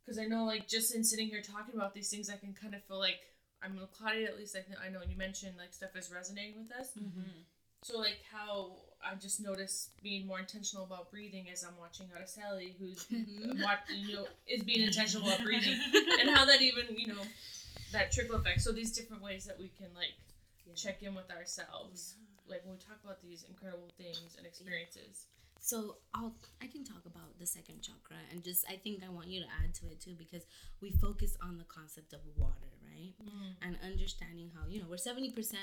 because I know, like, just in sitting here talking about these things, I can kind of feel like I mean, Claudia, at least I, I know you mentioned like stuff is resonating with us. So like how I just noticed being more intentional about breathing as I'm watching Araceli, who's watch, you know is being intentional about breathing, and how that even you know that trickle effect. So these different ways that we can like check in with ourselves, like when we talk about these incredible things and experiences. So I'll I can talk about the second chakra and just I think I want you to add to it too because we focus on the concept of water, right? Mm. And understanding how, you know, we're 70%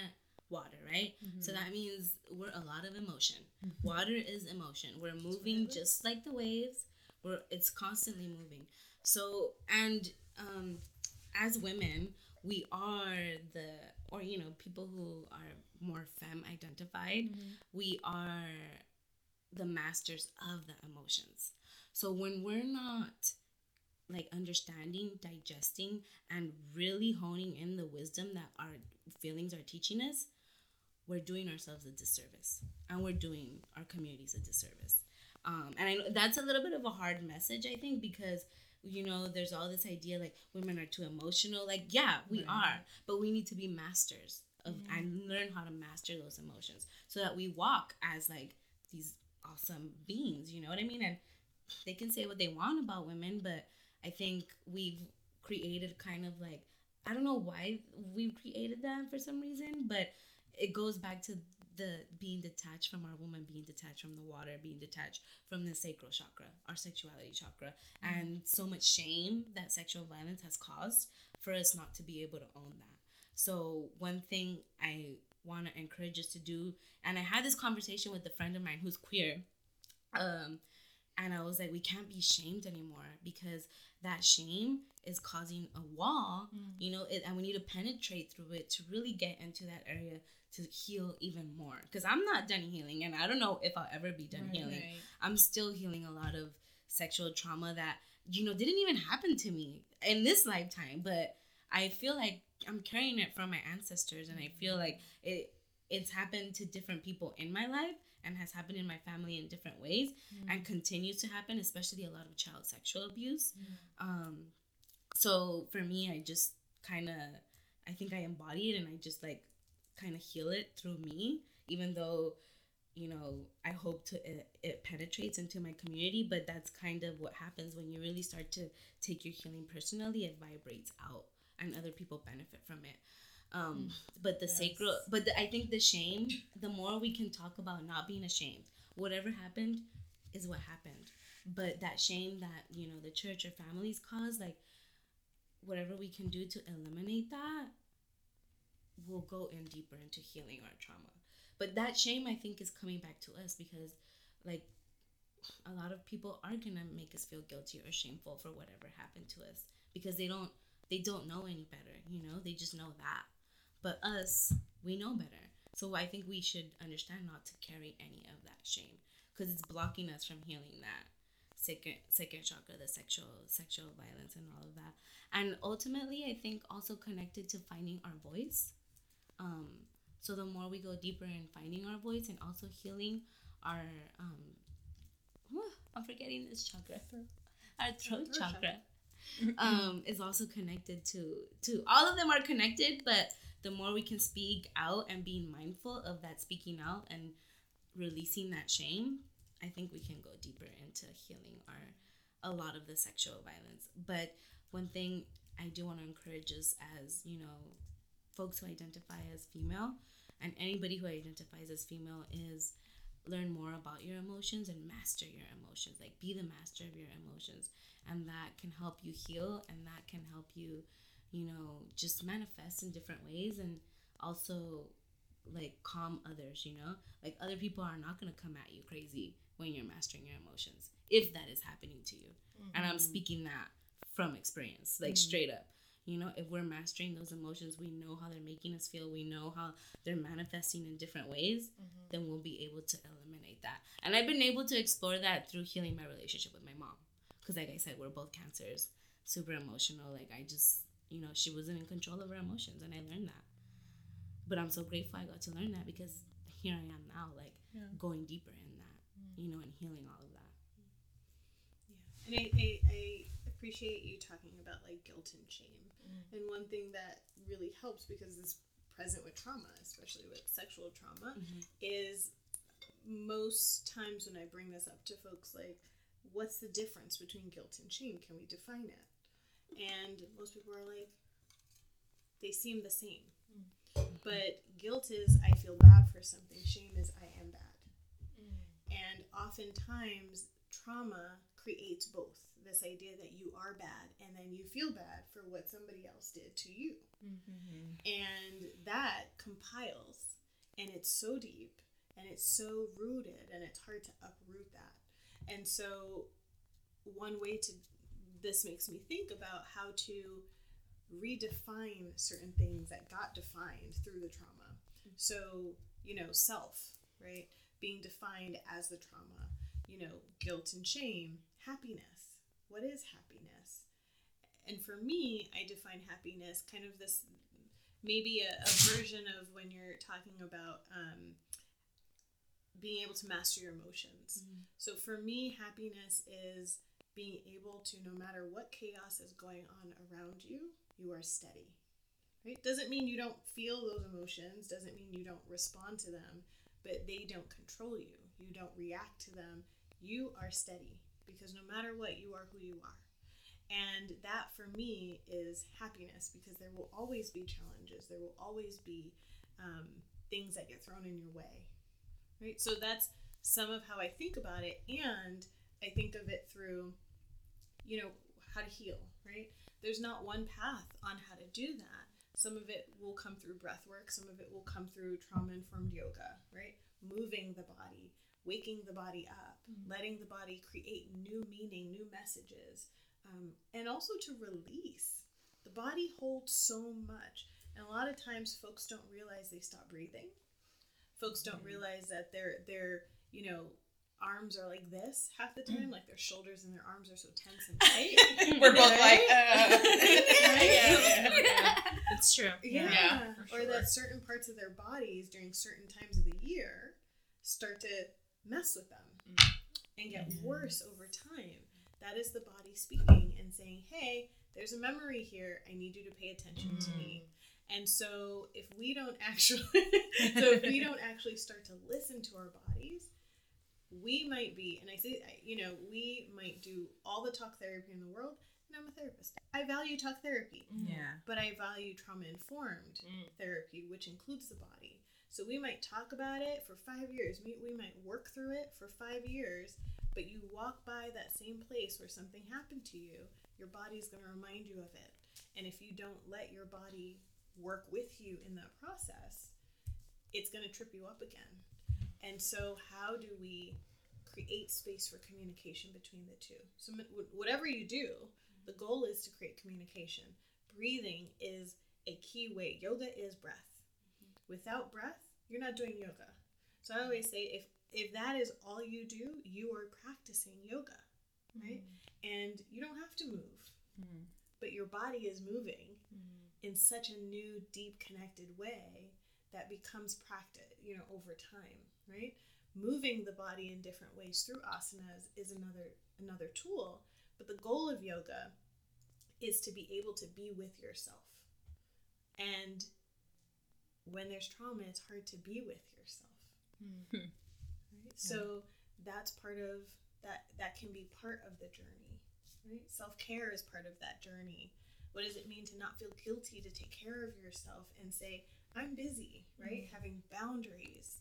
water, right? So mm-hmm. that means we're a lot of emotion. Mm-hmm. Water is emotion. We're moving just like the waves. We're it's constantly moving. So and um as women, we are the or you know, people who are more femme identified, we are the masters of the emotions. So when we're not like understanding, digesting, and really honing in the wisdom that our feelings are teaching us, we're doing ourselves a disservice and we're doing our communities a disservice. Um, and I know that's a little bit of a hard message, I think, because you know there's all this idea like women are too emotional. Like, yeah, we are, but we need to be masters of and learn how to master those emotions so that we walk as like these awesome beings you know what i mean? And they can say what they want about women but i think we've created kind of like i don't know why we've created that for some reason but it goes back to the being detached from our woman being detached from the water being detached from the sacral chakra our sexuality chakra. And so much shame that sexual violence has caused for us not to be able to own that. So one thing i want to encourage us to do and i had this conversation with a friend of mine who's queer um and i was like we can't be shamed anymore because that shame is causing a wall mm. you know it, and we need to penetrate through it to really get into that area to heal even more. Because i'm not done healing and i don't know if i'll ever be done Right, healing. right. i'm still healing a lot of sexual trauma that you know didn't even happen to me in this lifetime but i feel like i'm carrying it from my ancestors and i mm-hmm. feel like it it's happened to different people in my life and has happened in my family in different ways mm. and continues to happen especially a lot of child sexual abuse. Mm. Um so for me i just kind of i think i embody it and i just like kind of heal it through me even though you know i hope to it, it penetrates into my community but that's kind of what happens when you really start to take your healing personally it vibrates out and other people benefit from it. Um but the sacral but the, i think the shame the more we can talk about not being ashamed whatever happened is what happened. But that shame that you know the church or families cause like whatever we can do to eliminate that we'll go in deeper into healing our trauma. But that shame i think is coming back to us because like a lot of people are gonna make us feel guilty or shameful for whatever happened to us because they don't they don't know any better you know? They just know that. But us we know better. So i think we should understand not to carry any of that shame because it's blocking us from healing that second second chakra the sexual sexual violence and all of that. And ultimately i think also connected to finding our voice. Um so the more we go deeper in finding our voice and also healing our um i'm forgetting this chakra. Our throat chakra. Um is also connected to to all of them are connected but the more we can speak out and being mindful of that speaking out and releasing that shame i think we can go deeper into healing our a lot of the sexual violence. But one thing i do want to encourage us as you know folks who identify as female and anybody who identifies as female is learn more about your emotions and master your emotions. Like be the master of your emotions. And that can help you heal and that can help you you know just manifest in different ways and also like calm others you know? Like other people are not going to come at you crazy when you're mastering your emotions if that is happening to you. And i'm mm-hmm. speaking that from experience like mm. straight up. You know if we're mastering those emotions we know how they're making us feel we know how they're manifesting in different ways mm-hmm. then we'll be able to eliminate that. And i've been able to explore that through healing my relationship with my mom. Because like i said we're both cancers super emotional like i just you know she wasn't in control of her emotions and i learned that. But i'm so grateful i got to learn that because here i am now like going deeper in you know and healing all of that And I, I, I appreciate you talking about like guilt and shame. Mm. And one thing that really helps because it's present with trauma, especially with sexual trauma, mm-hmm. is most times when I bring this up to folks, like, what's the difference between guilt and shame? Can we define it? And most people are like, they seem the same. Mm. But guilt is I feel bad for something, shame is I am bad. And oftentimes, trauma creates both this idea that you are bad and then you feel bad for what somebody else did to you. Mm-hmm. And that compiles and it's so deep and it's so rooted and it's hard to uproot that. And so, one way to this makes me think about how to redefine certain things that got defined through the trauma. Mm-hmm. So, you know, self, right? Being defined as the trauma, you know, guilt and shame, happiness. What is happiness? And for me, I define happiness kind of this maybe a, a version of when you're talking about um, being able to master your emotions. So for me, happiness is being able to, no matter what chaos is going on around you, you are steady. right? Doesn't mean you don't feel those emotions, doesn't mean you don't respond to them, but they don't control you. You don't react to them. You are steady because no matter what, you are who you are. And that for me is happiness because there will always be challenges. There will always be um, things that get thrown in your way. Right? So that's some of how I think about it. And I think of it through, you know, how to heal, right? There's not one path on how to do that. Some of it will come through breath work, some of it will come through trauma informed yoga, right? Moving the body, waking the body up, letting the body create new meaning, new messages, um, and also to release. The body holds so much. And a lot of times folks don't realize they stop breathing. Folks don't realize that their their, you know, arms are like this half the time, like their shoulders and their arms are so tense and tight. We're both like, Right? uh. It's true. Yeah. Yeah, for Or that certain parts of their bodies during certain times of the year start to mess with them mm. and get mm. worse over time. That is the body speaking and saying, hey, there's a memory here. I need you to pay attention to me. Mm. And so if we don't actually so if we don't actually start to listen to our bodies, we might be, and I say, you know, we might do all the talk therapy in the world, and I'm a therapist. I value talk therapy Yeah. but I value trauma informed Mm. therapy, which includes the body. So we might talk about it for five years. We, we might work through it for five years, but you walk by that same place where something happened to you, your body's going to remind you of it. And if you don't let your body work with you in that process, it's going to trip you up again. And so, how do we create space for communication between the two? So, whatever you do, the goal is to create communication. Breathing is a key way. Yoga is breath. Without breath, you're not doing yoga. So I always say if if that is all you do, you are practicing yoga, right? And you don't have to move. Mhm. But your body is moving in such a new deep connected way that becomes practice, you know, over time, right? Moving the body in different ways through asanas is another another tool, but the goal of yoga is to be able to be with yourself. And when there's trauma, it's hard to be with yourself. Hmm. Hmm. Right? So that's part of that that can be part of the journey. Right? Self-care is part of that journey. What does it mean to not feel guilty to take care of yourself and say, I'm busy, right? Hmm. Having boundaries.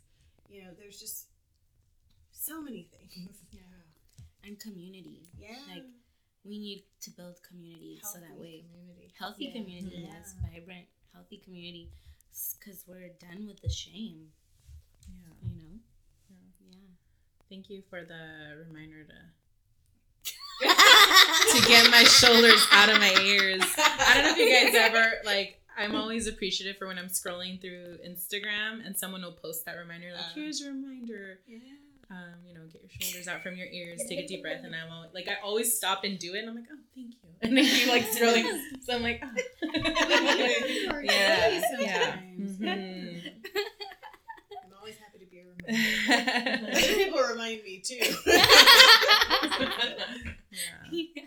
You know, there's just so many things. Yeah. and community. Yeah. Like we need to build community so that Healthy way community. healthy Yeah. community, Yeah. yes, vibrant, healthy community, because we're done with the shame. Yeah. You know. Yeah. Yeah. Thank you for the reminder to to get my shoulders out of my ears. I don't know if you guys ever like. I'm always appreciative for when I'm scrolling through Instagram and someone will post that reminder, like, Uh. "Here's your reminder." Yeah. Um, you know, get your shoulders out from your ears, take a deep breath, and I'm always, like, I always stop and do it, and I'm like, "Oh, thank you," and then you like scrolling, so I'm like, oh. yeah, yeah. Sometimes. Mhm. I'm always happy to be a reminder. Other people remind me too. yeah.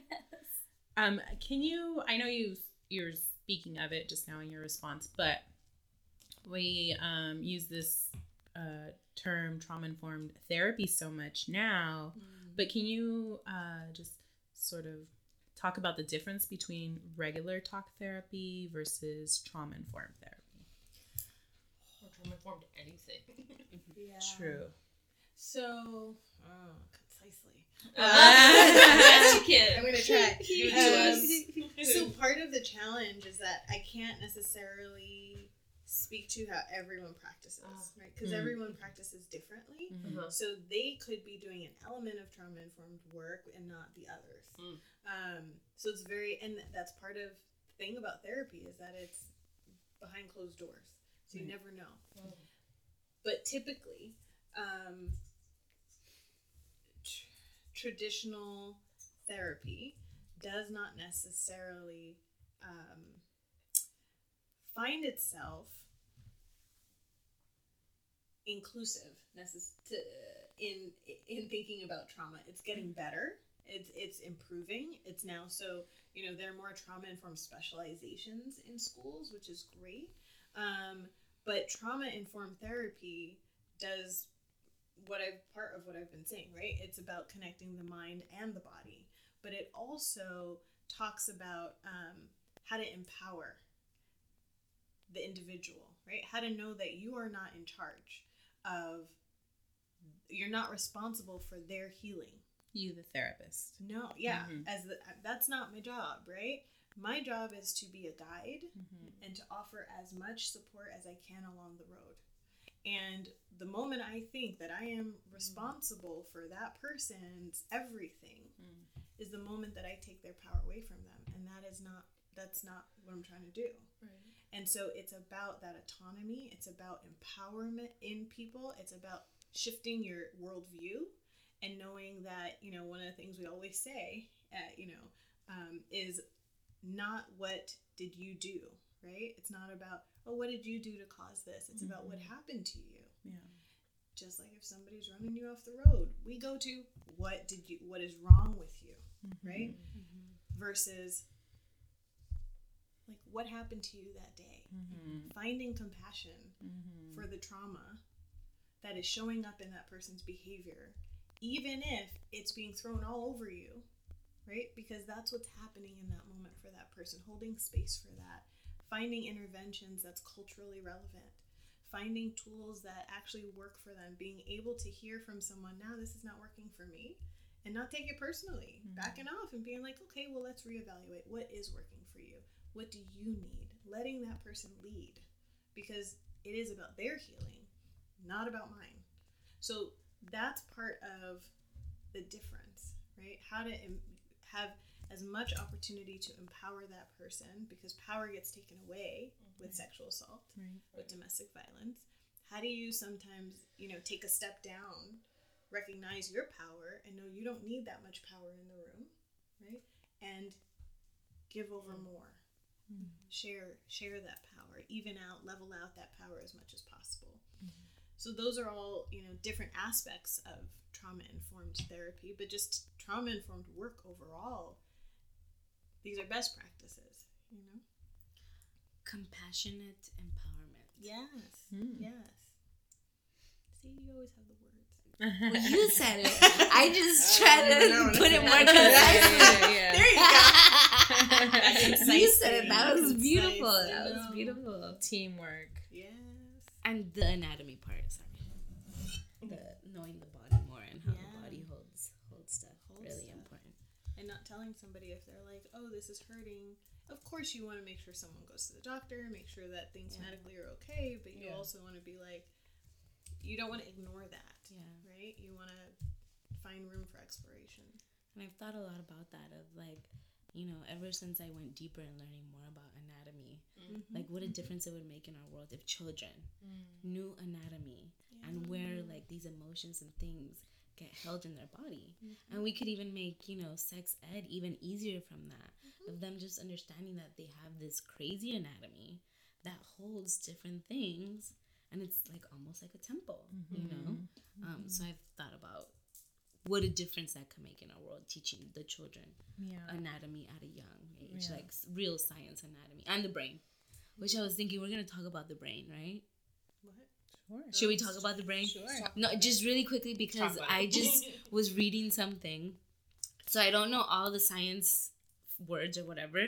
Um, can you? I know you you're speaking of it just now in your response, but we um, use this uh, term trauma informed therapy so much now. But can you uh, just sort of talk about the difference between regular talk therapy versus trauma informed therapy? Or trauma informed anything. Yeah. True. So, oh, concisely. Yes, you can. I'm gonna try. Give it to Um. So part of the challenge is that I can't necessarily speak to how everyone practices, Ah. right? Because Mm. everyone practices differently. Mhm. Uh-huh. So they could be doing an element of trauma informed work and not the others. Mm. Um, so it's very, and that's part of the thing about therapy is that it's behind closed doors. So you Right. never know. Mm. But typically, um, tr- traditional therapy does not necessarily um, find itself inclusive necess- to, in in thinking about trauma. It's getting better, It's it's improving. It's now so you know there are more trauma informed specializations in schools, which is great. Um, but trauma informed therapy does what I've part of what I've been saying, right? It's about connecting the mind and the body, but it also talks about um, how to empower the individual, right? How to know that you are not in charge of, you're not responsible for their healing. You, the therapist. No, yeah, Mhm. as the, that's not my job, right? My job is to be a guide Mm-hmm. and to offer as much support as I can along the road. And the moment I think that I am responsible for that person's everything Mm. is the moment that I take their power away from them. And that is not that's not what I'm trying to do. Right. And so it's about that autonomy, it's about empowerment in people, it's about shifting your worldview and knowing that, you know, one of the things we always say, uh, you know, um, is not what did you do, right? It's not about, oh, what did you do to cause this? It's about what happened to you. Yeah. Just like if somebody's running you off the road, we go to what did you, what is wrong with you, right? Versus like what happened to you that day? Mm-hmm. finding compassion for the trauma that is showing up in that person's behavior even if it's being thrown all over you right? Because that's what's happening in that moment for that person holding space for that finding interventions that's culturally relevant finding tools that actually work for them being able to hear from someone now this is not working for me and not take it personally backing off and being like okay well let's reevaluate. What is working for you what do you need? Letting that person lead because it is about their healing not about mine. So that's part of the difference right? How to em- have as much opportunity to empower that person because power gets taken away mm-hmm. with sexual assault Right. with domestic violence. How do you sometimes you know take a step down recognize your power and know you don't need that much power in the room right? And give over mm. more share share that power even out level out that power as much as possible. So those are all you know different aspects of trauma informed therapy but just trauma informed work overall. These are best practices you know? Compassionate empowerment. yes. Mm. yes. See you always have the Well, you said it. I just Oh, tried to no, no, put it more Yeah, concisely. yeah, there you go you said it. That was beautiful. I That was know. beautiful. Teamwork. yes And the anatomy part. Sorry. The knowing the body more and how Yeah. the body holds holds stuff. Holds really stuff. important. and not telling somebody if they're like, oh, this is hurting. Of course, you want to make sure someone goes to the doctor, make sure that things Yeah. medically are okay, but you Yeah. also want to be like, you don't want to ignore that, Yeah. right? You want to find room for exploration. And I've thought a lot about that of like, you know, ever since I went deeper in learning more about anatomy, mm-hmm. like what a difference it would make in our world if children mm. knew anatomy and where like these emotions and things get held in their body. Mm-hmm. And we could even make, you know, sex ed even easier from that. Mm-hmm. Of them just understanding that they have this crazy anatomy that holds different things and it's like almost like a temple, you know? Um, so I've thought about what a difference that could make in our world teaching the children Yeah. anatomy at a young age, Yeah. like real science anatomy and the brain. Which I was thinking we're gonna talk about the brain, right? Sure. Should we talk about the brain? Sure. No, just really quickly because I just was reading something. So I don't know all the science words or whatever,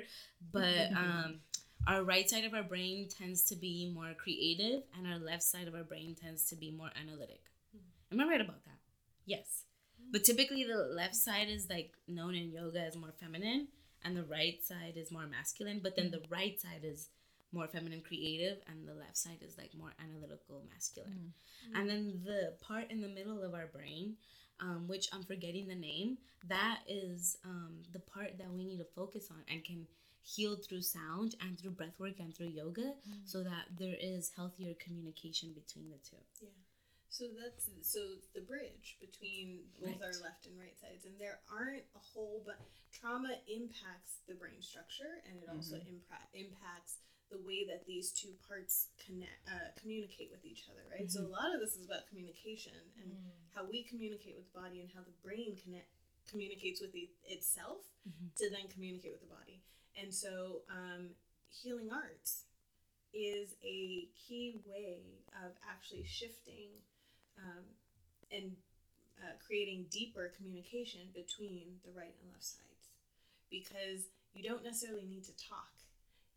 but um our right side of our brain tends to be more creative and our left side of our brain tends to be more analytic. Am I right about that? Yes. But typically the left side is like known in yoga as more feminine and the right side is more masculine, but then the right side is more feminine creative and the left side is like more analytical masculine. And then the part in the middle of our brain, um, which I'm forgetting the name, that is um, the part that we need to focus on and can heal through sound and through breath work and through yoga so that there is healthier communication between the two. Yeah. So that's so the bridge between both our left and right sides, and there aren't a whole but trauma impacts the brain structure, and it also impra- impacts the way that these two parts connect, uh, communicate with each other, right? So a lot of this is about communication and how we communicate with the body and how the brain connect communicates with it, itself Mhm. to then communicate with the body. And so, um, healing arts is a key way of actually shifting um, and uh, creating deeper communication between the right and left sides. Because you don't necessarily need to talk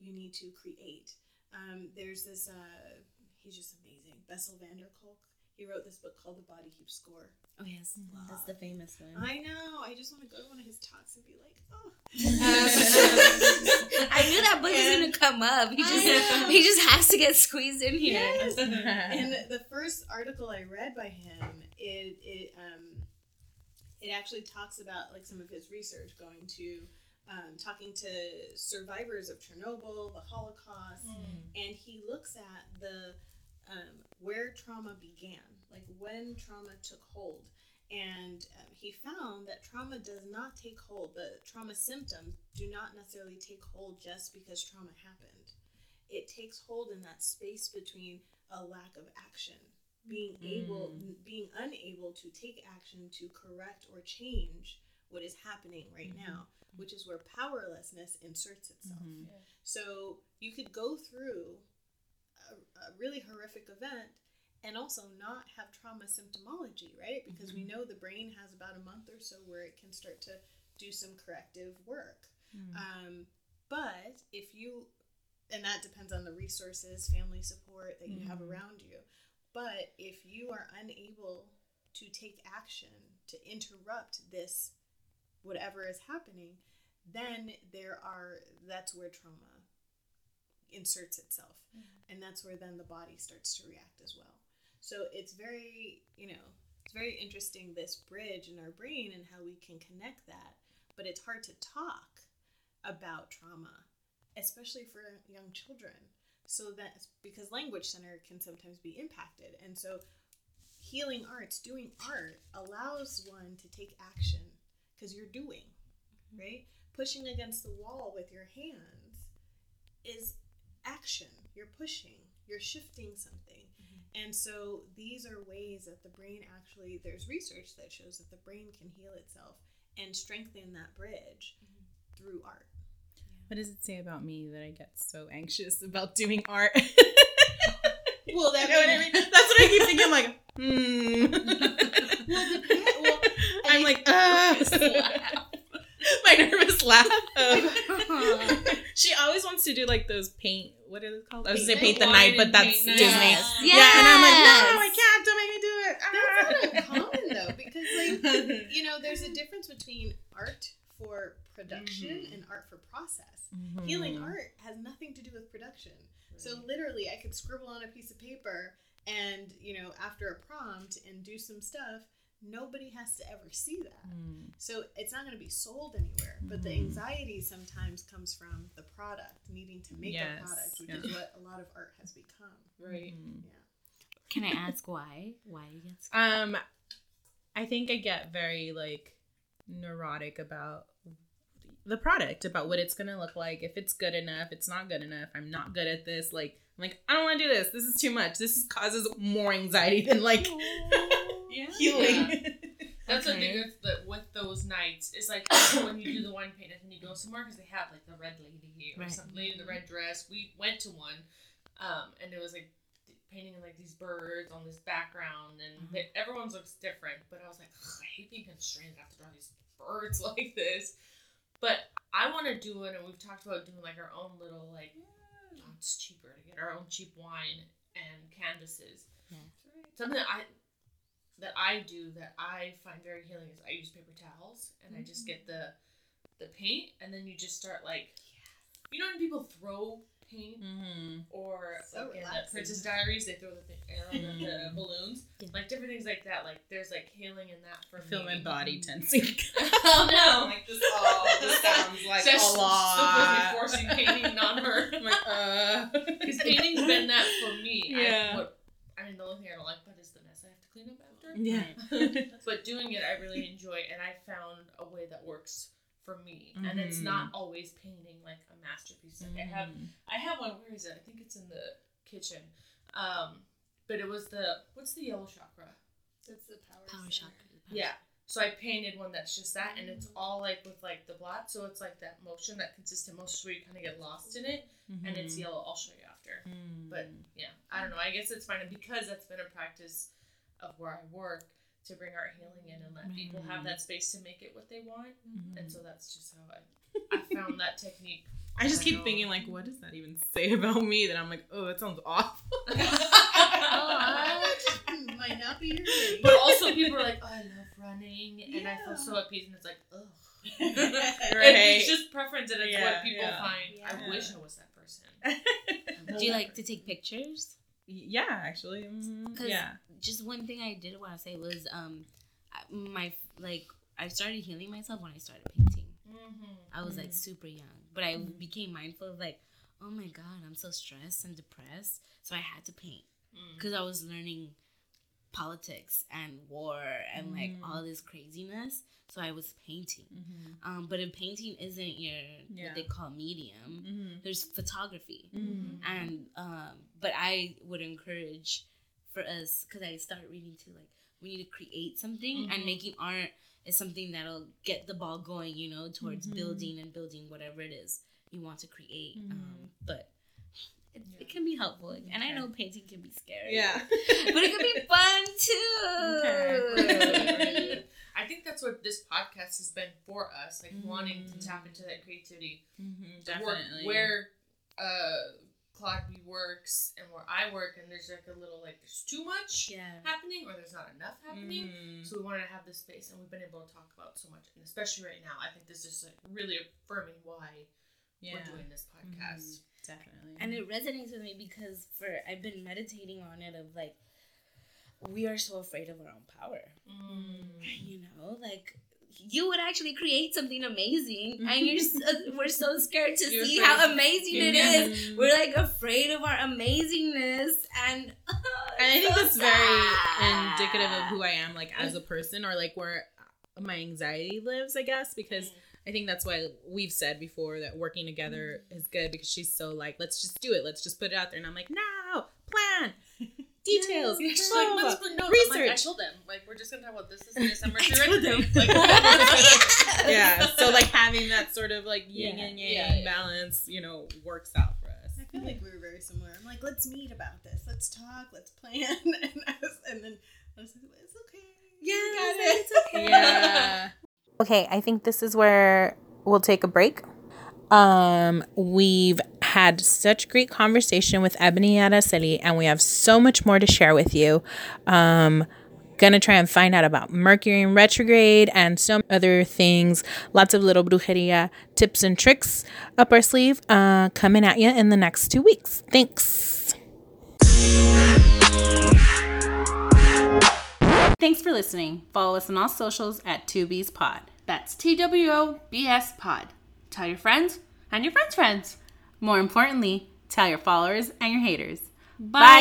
you need to create. Um, there's this uh, he's just amazing Bessel van der Kolk. He wrote this book called the body keeps score. Oh yes, that's the famous one. i know. I just want to go to one of his talks and be like oh I knew that book was gonna come up. He just he just has to get squeezed in here. Yes. and the first article I read by him, it it um, it actually talks about like some of his research going to um, talking to survivors of Chernobyl, the Holocaust, and he looks at the um, where trauma began, like when trauma took hold. And um, he found that trauma does not take hold. The trauma symptoms do not necessarily take hold just because trauma happened. It takes hold in that space between a lack of action being able mm. being unable to take action to correct or change what is happening right mm-hmm. now which is where powerlessness inserts itself. Mm-hmm. So you could go through a, a really horrific event and also not have trauma symptomology right because we mm-hmm. know the brain has about a month or so where it can start to do some corrective work mm. um, but if you and that depends on the resources, family support that you have mm-hmm. around you. But if you are unable to take action to interrupt this, whatever is happening, then there are, that's where trauma inserts itself. Mm-hmm. And that's where then the body starts to react as well. So it's very, you know, it's very interesting this bridge in our brain and how we can connect that. But it's hard to talk about trauma especially for young children. So that because language center can sometimes be impacted, and so healing arts, doing art, allows one to take action because you're doing, mm-hmm. right? Pushing against the wall with your hands is action. You're pushing. You're shifting something. And so these are ways that the brain actually, there's research that shows that the brain can heal itself and strengthen that bridge through art. What does it say about me that I get so anxious about doing art? Well, you know what I mean? That's what I keep thinking. I'm like, hmm. Well, the, well, I'm like, uh. my nervous laugh. of- she always wants to do like those paint. What are they called? I was gonna say Paint paint the the night, but that's paint Disney. night. Yes. Yeah, and I'm like, no, I Yes. can't. Don't make me do it. That's not uncommon though, because like you know, there's a difference between art for production mm-hmm. and art for process. Mm-hmm. Healing art has nothing to do with production. So literally, I could scribble on a piece of paper and you know, after a prompt and do some stuff. Nobody has to ever see that. Mm. So it's not going to be sold anywhere. But the mm. anxiety sometimes comes from the product, needing to make Yes, a product, which yeah. is what a lot of art has become. Right. Mm. Yeah. Can I ask why? Why you get scared? Um, I think I get very like neurotic about the product, about what it's gonna look like, if it's good enough, it's not good enough, I'm not good at this. Like, I'm like, I don't want to do this. This is too much. This causes more anxiety than like oh. Healing. That's the Okay. thing with, the, with those nights. It's like when you do the wine paint and you go somewhere because they have like the red lady or Right. some lady in the red dress. We went to one, um, and it was like painting like these birds on this background, and they, everyone's looks different. But I was like, I hate being constrained. I have to draw these birds like this. But I want to do it, and we've talked about doing like our own little like. oh, it's cheaper to get our own cheap wine and canvases. Yeah. Something that I that I do that I find very healing is I use paper towels and I just get the the paint and then you just start like you know when people throw paint Mm-hmm. or So like in the. Princess Diaries they throw the, thing, uh, the, the balloons Yeah. like different things like that like there's like healing in that for I feel me. my body tensing. oh no like this, oh, this sounds like Just a lot. supposedly forcing painting on her I'm like, uh. because painting's been that for me Yeah. I, what, I mean the only thing I don't like about it is the mess I have to clean up after Yeah. but doing it I really enjoy and I found a way that works for me and it's not always painting like a masterpiece like I have. I have one where is it I think it's in the kitchen um but it was the what's the yellow chakra That's the power. Power center. shock. yeah So I painted one that's just that, and it's all like with like the blot. So it's like that motion, that consistent motion where you kind of get lost in it, and it's Mm-hmm. yellow. I'll show you after. Mm. But yeah, I don't know. I guess it's fine because that's been a practice of where I work to bring art healing in and let people have mm-hmm. that space to make it what they want. And mm-hmm. so that's just how I, I found that technique. I just I keep know. thinking like, what does that even say about me? That I'm like, oh, that sounds awful. Oh, might not be your thing. But also people are like, oh, I love running, and I feel so at peace, and it's like, ugh. Right. It's just preference, and it's Yeah, what people yeah. find. Yeah. I wish I was that person. Do you like to take pictures? Yeah, actually, mm, yeah. Just one thing I did want to say was um, my like I started healing myself when I started painting. Mm-hmm. I was like super young, but I became mindful of like, oh my god, I'm so stressed and depressed, so I had to paint because I was learning politics and war and like all this craziness. So I was painting. Um, but if painting isn't your Yeah. what they call medium, Mm-hmm. there's photography, Mm-hmm. and um, but I would encourage for us because I started reading too. Like we need to create something, and making art is something that'll get the ball going. You know, towards building and building whatever it is you want to create. Um, but it, it can be helpful, and I know painting can be scary. Yeah. but it can be fun too. I think that's what this podcast has been for us, like wanting to tap into that creativity. Mm-hmm, definitely. where uh, Claude B works and where I work, and there's like a little like there's too much Yeah. happening or there's not enough happening. Mhm. So we wanted to have this space, and we've been able to talk about so much, and especially right now, I think this is like really affirming why yeah, we're doing this podcast. Definitely. and it resonates with me because for I've been meditating on it of like we are so afraid of our own power. Mm. You know, like you would actually create something amazing, and you're so, we're so scared to You're see how amazing it is. We're like afraid of our amazingness, and oh, and I think so that's very indicative of who I am, like as a mm. person, or like where my anxiety lives, I guess, because mm. I think that's why we've said before that working together mm-hmm. is good because she's so like, let's just do it, let's just put it out there, and I'm like, no, plan, details, Yeah, she's blah, like, let's put no. I'm Like, I told them, like, we're just gonna talk about this. This is December I through told them. Like, yeah, so like having that sort of like yin Yeah. and yang Yeah, yeah. balance, you know, works out for us. I feel like we were very similar. I'm like, let's meet about this. Let's talk. Let's plan. And, I was, and then I was like, it's okay. Yeah, We got it's okay. Yeah. Okay, I think this is where we'll take a break. Um, we've had such great conversation with Ebony Araceli, and we have so much more to share with you. Um, gonna try and find out about Mercury in retrograde and some other things. Lots of little brujeria tips and tricks up our sleeve, uh, coming at you in the next two weeks. Thanks. Thanks for listening. Follow us on all socials at 2B's Pod. That's T W O B S Pod. Tell your friends and your friends' friends. More importantly, tell your followers and your haters. Bye.